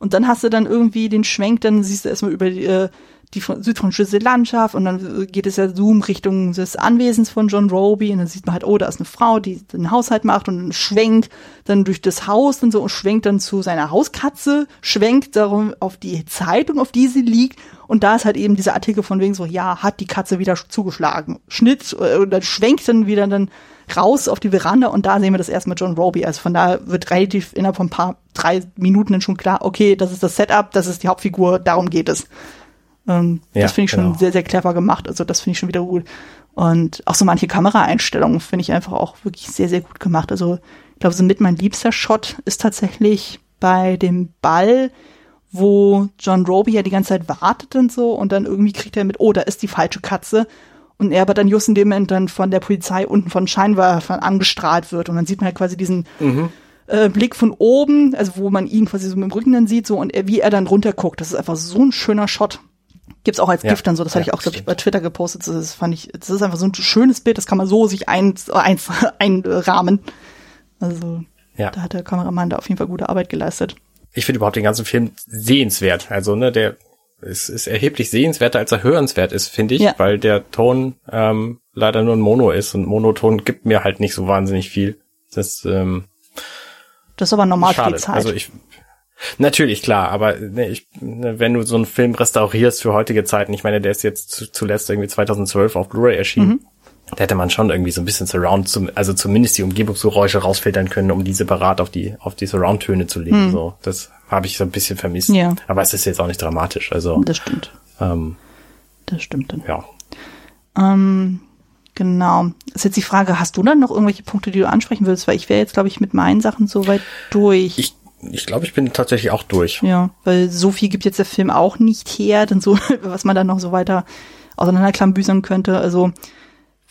Und dann hast du dann irgendwie den Schwenk, dann siehst du erstmal über die, äh, die fran- südfranzösische Landschaft und dann geht es ja Zoom Richtung des Anwesens von John Roby und dann sieht man halt, oh, da ist eine Frau, die den Haushalt macht und schwenkt dann durch das Haus und so und schwenkt dann zu seiner Hauskatze, schwenkt darum auf die Zeitung, auf die sie liegt und da ist halt eben dieser Artikel von wegen so, ja, hat die Katze wieder zugeschlagen. Schnitt äh, und dann schwenkt dann wieder dann raus auf die Veranda und da sehen wir das erstmal John Roby. Also von da wird relativ innerhalb von ein paar, drei Minuten dann schon klar, okay, das ist das Setup, das ist die Hauptfigur, darum geht es. Ähm, Ja, das finde ich schon genau. sehr, sehr clever gemacht. Also das finde ich schon wieder gut. Und auch so manche Kameraeinstellungen finde ich einfach auch wirklich sehr, sehr gut gemacht. Also ich glaube, so mit mein liebster Shot ist tatsächlich bei dem Ball, wo John Roby ja die ganze Zeit wartet und so und dann irgendwie kriegt er mit, oh, da ist die falsche Katze. Und er aber dann just in dem Moment dann von der Polizei unten von Scheinwerfern angestrahlt wird. Und dann sieht man halt quasi diesen äh, Blick von oben, also wo man ihn quasi so mit dem Rücken dann sieht, so und er, wie er dann runterguckt. Das ist einfach so ein schöner Shot. Gibt's auch als Ja. Gift dann so, das hatte Ja, ich auch, glaube ich, bei Twitter gepostet. Das fand ich, das ist einfach so ein schönes Bild, das kann man so sich eins, eins einrahmen. Also, Ja. da hat der Kameramann da auf jeden Fall gute Arbeit geleistet. Ich finde überhaupt den ganzen Film sehenswert. Also, ne, der ist, ist erheblich sehenswerter, als er hörenswert ist, finde ich, Ja. weil der Ton ähm, leider nur ein Mono ist und Monoton gibt mir halt nicht so wahnsinnig viel. Das ähm, Das ist aber normal für schade. die Zeit. Also ich natürlich klar, aber ne, ich, ne, wenn du so einen Film restaurierst für heutige Zeiten, ich meine, der ist jetzt zu, zuletzt irgendwie 2012 auf Blu-ray erschienen. Mhm. Da hätte man schon irgendwie so ein bisschen Surround, zum, also zumindest die Umgebungsgeräusche rausfiltern können, um die separat auf die auf die Surround-Töne zu legen. So, das habe ich so ein bisschen vermisst. Mhm. Ja. Aber es ist jetzt auch nicht dramatisch. Also das stimmt. ähm, Das stimmt dann. ja, Ähm, genau. Ist jetzt die Frage, hast du dann noch irgendwelche Punkte, die du ansprechen würdest? Weil ich wäre jetzt, glaube ich, mit meinen Sachen soweit durch. ich ich glaube, ich bin tatsächlich auch durch. ja, weil so viel gibt jetzt der Film auch nicht her, denn so, was man dann noch so weiter auseinanderklambüsern könnte. Also,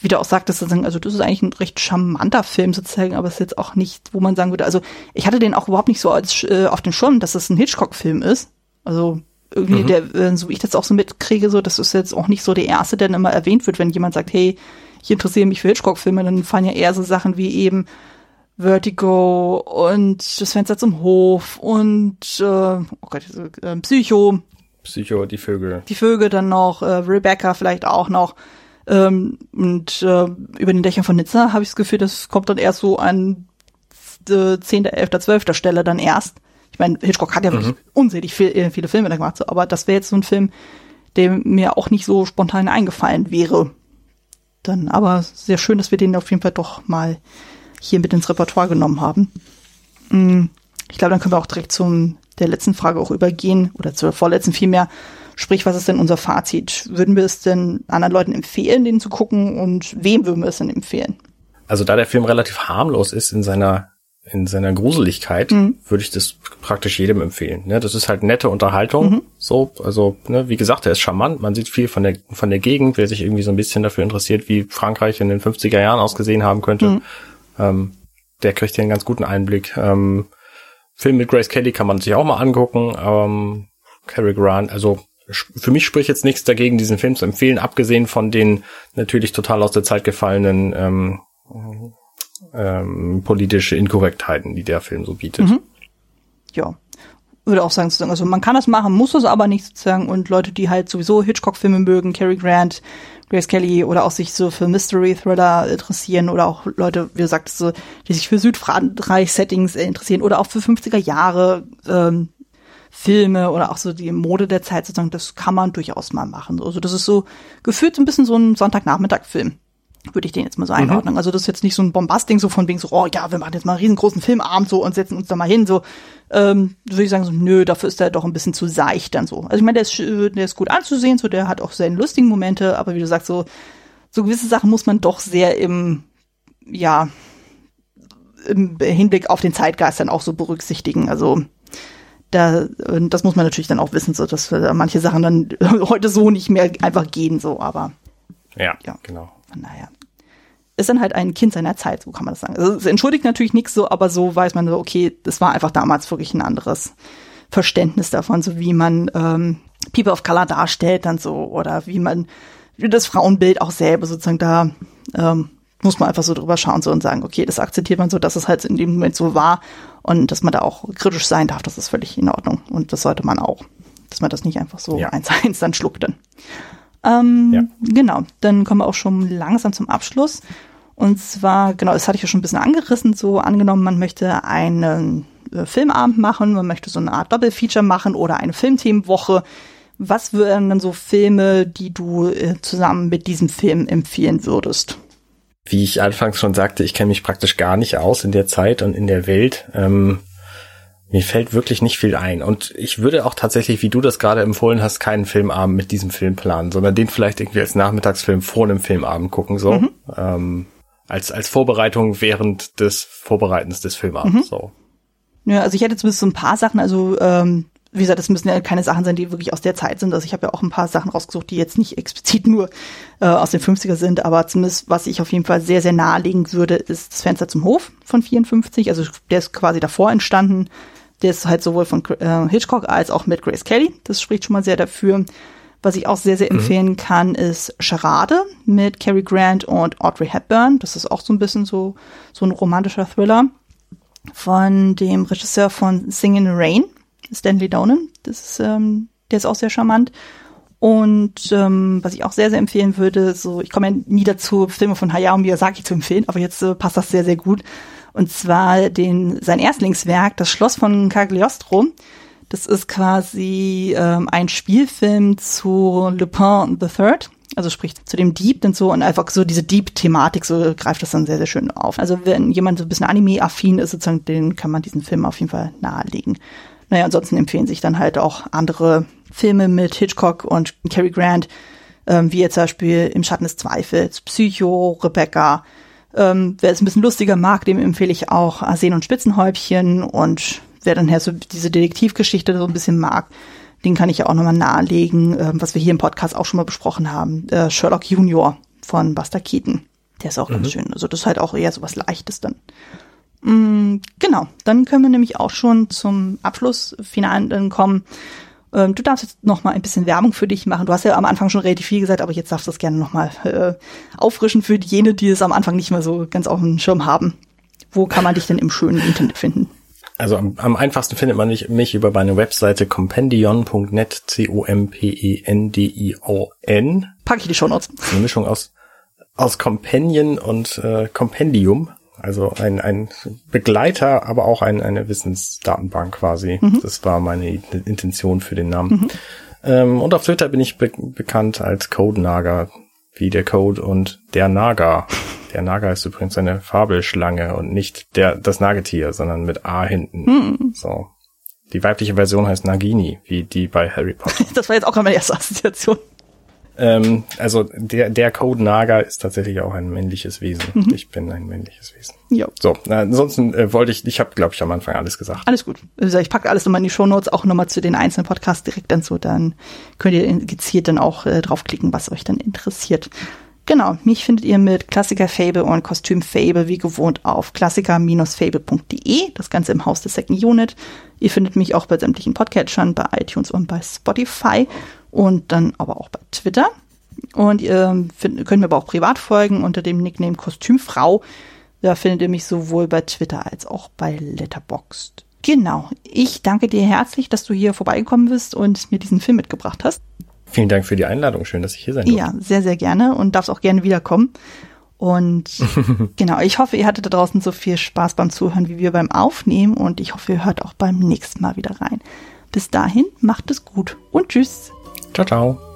wie du auch sagtest, also das ist eigentlich ein recht charmanter Film sozusagen, aber es ist jetzt auch nicht, wo man sagen würde, also ich hatte den auch überhaupt nicht so als, äh, auf den Schirm, dass es ein Hitchcock-Film ist. Also irgendwie, der, äh, so wie ich das auch so mitkriege, so, das ist jetzt auch nicht so der erste, der dann immer erwähnt wird, wenn jemand sagt, hey, ich interessiere mich für Hitchcock-Filme, dann fallen ja eher so Sachen wie eben Vertigo und das Fenster zum Hof und äh, oh Gott, äh, Psycho, Psycho, die Vögel. die Vögel dann noch, äh, Rebecca vielleicht auch noch. Ähm, und äh, über den Dächern von Nizza habe ich das Gefühl, das kommt dann erst so an äh, 10., 11., 12. Stelle dann erst. Ich meine, Hitchcock hat ja wirklich unzählig viel, äh, viele Filme da gemacht, so, aber das wäre jetzt so ein Film, der mir auch nicht so spontan eingefallen wäre. Dann, aber sehr schön, dass wir den auf jeden Fall doch mal hier mit ins Repertoire genommen haben. Mm, Ich glaube, dann können wir auch direkt zum der letzten Frage auch übergehen oder zur vorletzten vielmehr. Sprich, was ist denn unser Fazit? Würden wir es denn anderen Leuten empfehlen, den zu gucken und wem würden wir es denn empfehlen? Also da der Film relativ harmlos ist in seiner in seiner Gruseligkeit, würde ich das praktisch jedem empfehlen. Ne, das ist halt nette Unterhaltung. So, also ne, wie gesagt, er ist charmant. Man sieht viel von der von der Gegend, wer sich irgendwie so ein bisschen dafür interessiert, wie Frankreich in den 50er Jahren ausgesehen haben könnte. Ähm, der kriegt hier einen ganz guten Einblick. Ähm, Film mit Grace Kelly kann man sich auch mal angucken. Ähm, Cary Grant, also für mich spricht jetzt nichts dagegen, diesen Film zu empfehlen, abgesehen von den natürlich total aus der Zeit gefallenen ähm, ähm, politische Inkorrektheiten, die der Film so bietet. Ja, würde auch sagen, also man kann das machen, muss es aber nicht sozusagen. Und Leute, die halt sowieso Hitchcock-Filme mögen, Cary Grant, Grace Kelly oder auch sich so für Mystery-Thriller interessieren oder auch Leute, wie du sagtest, so, die sich für Südfrankreich-Settings interessieren oder auch für 50er Jahre ähm, Filme oder auch so die Mode der Zeit sozusagen, das kann man durchaus mal machen. Also das ist so gefühlt so ein bisschen so ein Sonntagnachmittag-Film. Würde ich den jetzt mal so einordnen. Also das ist jetzt nicht so ein Bombast-Ding, so von wegen so, oh ja, wir machen jetzt mal einen riesengroßen Filmabend so und setzen uns da mal hin, so. Ähm, würde ich sagen, so, nö, dafür ist der doch ein bisschen zu seicht dann so. Also ich meine, der ist, äh, der ist gut anzusehen, so, der hat auch seine lustigen Momente, aber wie du sagst, so, so gewisse Sachen muss man doch sehr im, ja, im Hinblick auf den Zeitgeist dann auch so berücksichtigen. Also da, das muss man natürlich dann auch wissen, so dass manche Sachen dann heute so nicht mehr einfach gehen, so, aber Ja, Ja. genau. Naja. Ist dann halt ein Kind seiner Zeit, so kann man das sagen. Also es entschuldigt natürlich nichts so, aber so weiß man so, okay, das war einfach damals wirklich ein anderes Verständnis davon, so wie man ähm, People of Color darstellt dann so oder wie man wie das Frauenbild auch selber sozusagen da ähm, muss man einfach so drüber schauen so und sagen, okay, das akzeptiert man so, dass es halt in dem Moment so war und dass man da auch kritisch sein darf, das ist völlig in Ordnung und das sollte man auch, dass man das nicht einfach so Ja. eins eins dann schluckt dann. Ähm, Ja. Genau, dann kommen wir auch schon langsam zum Abschluss. Und zwar, genau, das hatte ich ja schon ein bisschen angerissen, so angenommen, man möchte einen äh, Filmabend machen, man möchte so eine Art Doppelfeature machen oder eine Filmthemenwoche. Was wären dann so Filme, die du äh, zusammen mit diesem Film empfehlen würdest? Wie ich anfangs schon sagte, ich kenne mich praktisch gar nicht aus in der Zeit und in der Welt. Ähm, mir fällt wirklich nicht viel ein. Und ich würde auch tatsächlich, wie du das gerade empfohlen hast, keinen Filmabend mit diesem Film planen, sondern den vielleicht irgendwie als Nachmittagsfilm vor einem Filmabend gucken, so. Ähm, als, als Vorbereitung während des Vorbereitens des Filmabends, so. Ja, also ich hätte zumindest so ein paar Sachen, also ähm, wie gesagt, das müssen ja keine Sachen sein, die wirklich aus der Zeit sind. Also ich habe ja auch ein paar Sachen rausgesucht, die jetzt nicht explizit nur äh, aus den 50er sind, aber zumindest, was ich auf jeden Fall sehr, sehr nahelegen würde, ist das Fenster zum Hof von 54. Also der ist quasi davor entstanden. Der ist halt sowohl von äh, Hitchcock als auch mit Grace Kelly. Das spricht schon mal sehr dafür. Was ich auch sehr, sehr mhm. empfehlen kann, ist Charade mit Cary Grant und Audrey Hepburn. Das ist auch so ein bisschen so, so ein romantischer Thriller von dem Regisseur von Singing in the Rain, Stanley Donen. Das ist, ähm, der ist auch sehr charmant. Und ähm, was ich auch sehr, sehr empfehlen würde, so, ich komme ja nie dazu, Filme von Hayao Miyazaki zu empfehlen, aber jetzt äh, passt das sehr, sehr gut. Und zwar den, sein Erstlingswerk, Das Schloss von Cagliostro. Das ist quasi ähm, ein Spielfilm zu Lupin III, also sprich zu dem Dieb und so und einfach so diese Dieb-Thematik, so greift das dann sehr, sehr schön auf. Also wenn jemand so ein bisschen Anime-affin ist, sozusagen, den kann man diesen Film auf jeden Fall nahelegen. Naja, ansonsten empfehlen sich dann halt auch andere Filme mit Hitchcock und Cary Grant, ähm, wie jetzt zum Beispiel Im Schatten des Zweifels, Psycho, Rebecca. Ähm, wer es ein bisschen lustiger mag, dem empfehle ich auch Arsen und Spitzenhäubchen und wer dann her so diese Detektivgeschichte so ein bisschen mag, den kann ich ja auch nochmal nahelegen, äh, was wir hier im Podcast auch schon mal besprochen haben. Äh, Sherlock Junior von Buster Keaton. Der ist auch mhm. ganz schön. Also das ist halt auch eher so was Leichtes dann. Mm, genau, dann können wir nämlich auch schon zum Abschlussfinalen kommen. Ähm, du darfst jetzt noch mal ein bisschen Werbung für dich machen. Du hast ja am Anfang schon relativ viel gesagt, aber jetzt darfst du es gerne noch mal äh, auffrischen für jene, die es am Anfang nicht mehr so ganz auf dem Schirm haben. Wo kann man dich denn im schönen Internet finden? Also am, am einfachsten findet man mich, mich über meine Webseite compendion.net, C-O-M-P-E-N-D-I-O-N. Pack ich die Show Notes. Eine Mischung aus, aus Companion und äh, Compendium. Also ein, ein Begleiter, aber auch ein, eine Wissensdatenbank quasi. Mhm. Das war meine Intention für den Namen. Mhm. Ähm, und auf Twitter bin ich be bekannt als Code Naga, wie der Code und der Naga. Der Naga ist übrigens eine Fabelschlange und nicht der, das Nagetier, sondern mit A hinten. Hm. So. Die weibliche Version heißt Nagini, wie die bei Harry Potter. das war jetzt auch meine erste Assoziation. Ähm, also der, der Code Naga ist tatsächlich auch ein männliches Wesen. Mhm. Ich bin ein männliches Wesen. Ja. So, na, ansonsten äh, wollte ich, ich habe, glaube ich, am Anfang alles gesagt. Alles gut. Also ich packe alles nochmal in die Show Notes, auch nochmal zu den einzelnen Podcasts direkt dann so, dann könnt ihr gezielt dann auch äh, draufklicken, was euch dann interessiert. Genau, mich findet ihr mit Klassiker Fable und Kostüm Fable wie gewohnt auf klassiker-fable.de, das Ganze im Haus des Second Unit. Ihr findet mich auch bei sämtlichen Podcatchern, bei iTunes und bei Spotify und dann aber auch bei Twitter. Und ihr find, könnt mir aber auch privat folgen unter dem Nickname Kostümfrau. Da findet ihr mich sowohl bei Twitter als auch bei Letterboxd. Genau. Ich danke dir herzlich, dass du hier vorbeigekommen bist und mir diesen Film mitgebracht hast. Vielen Dank für die Einladung. Schön, dass ich hier sein darf. Ja, sehr, sehr gerne und darfst auch gerne wiederkommen. Und genau, ich hoffe, ihr hattet da draußen so viel Spaß beim Zuhören wie wir beim Aufnehmen und ich hoffe, ihr hört auch beim nächsten Mal wieder rein. Bis dahin, macht es gut und tschüss. Ciao, ciao.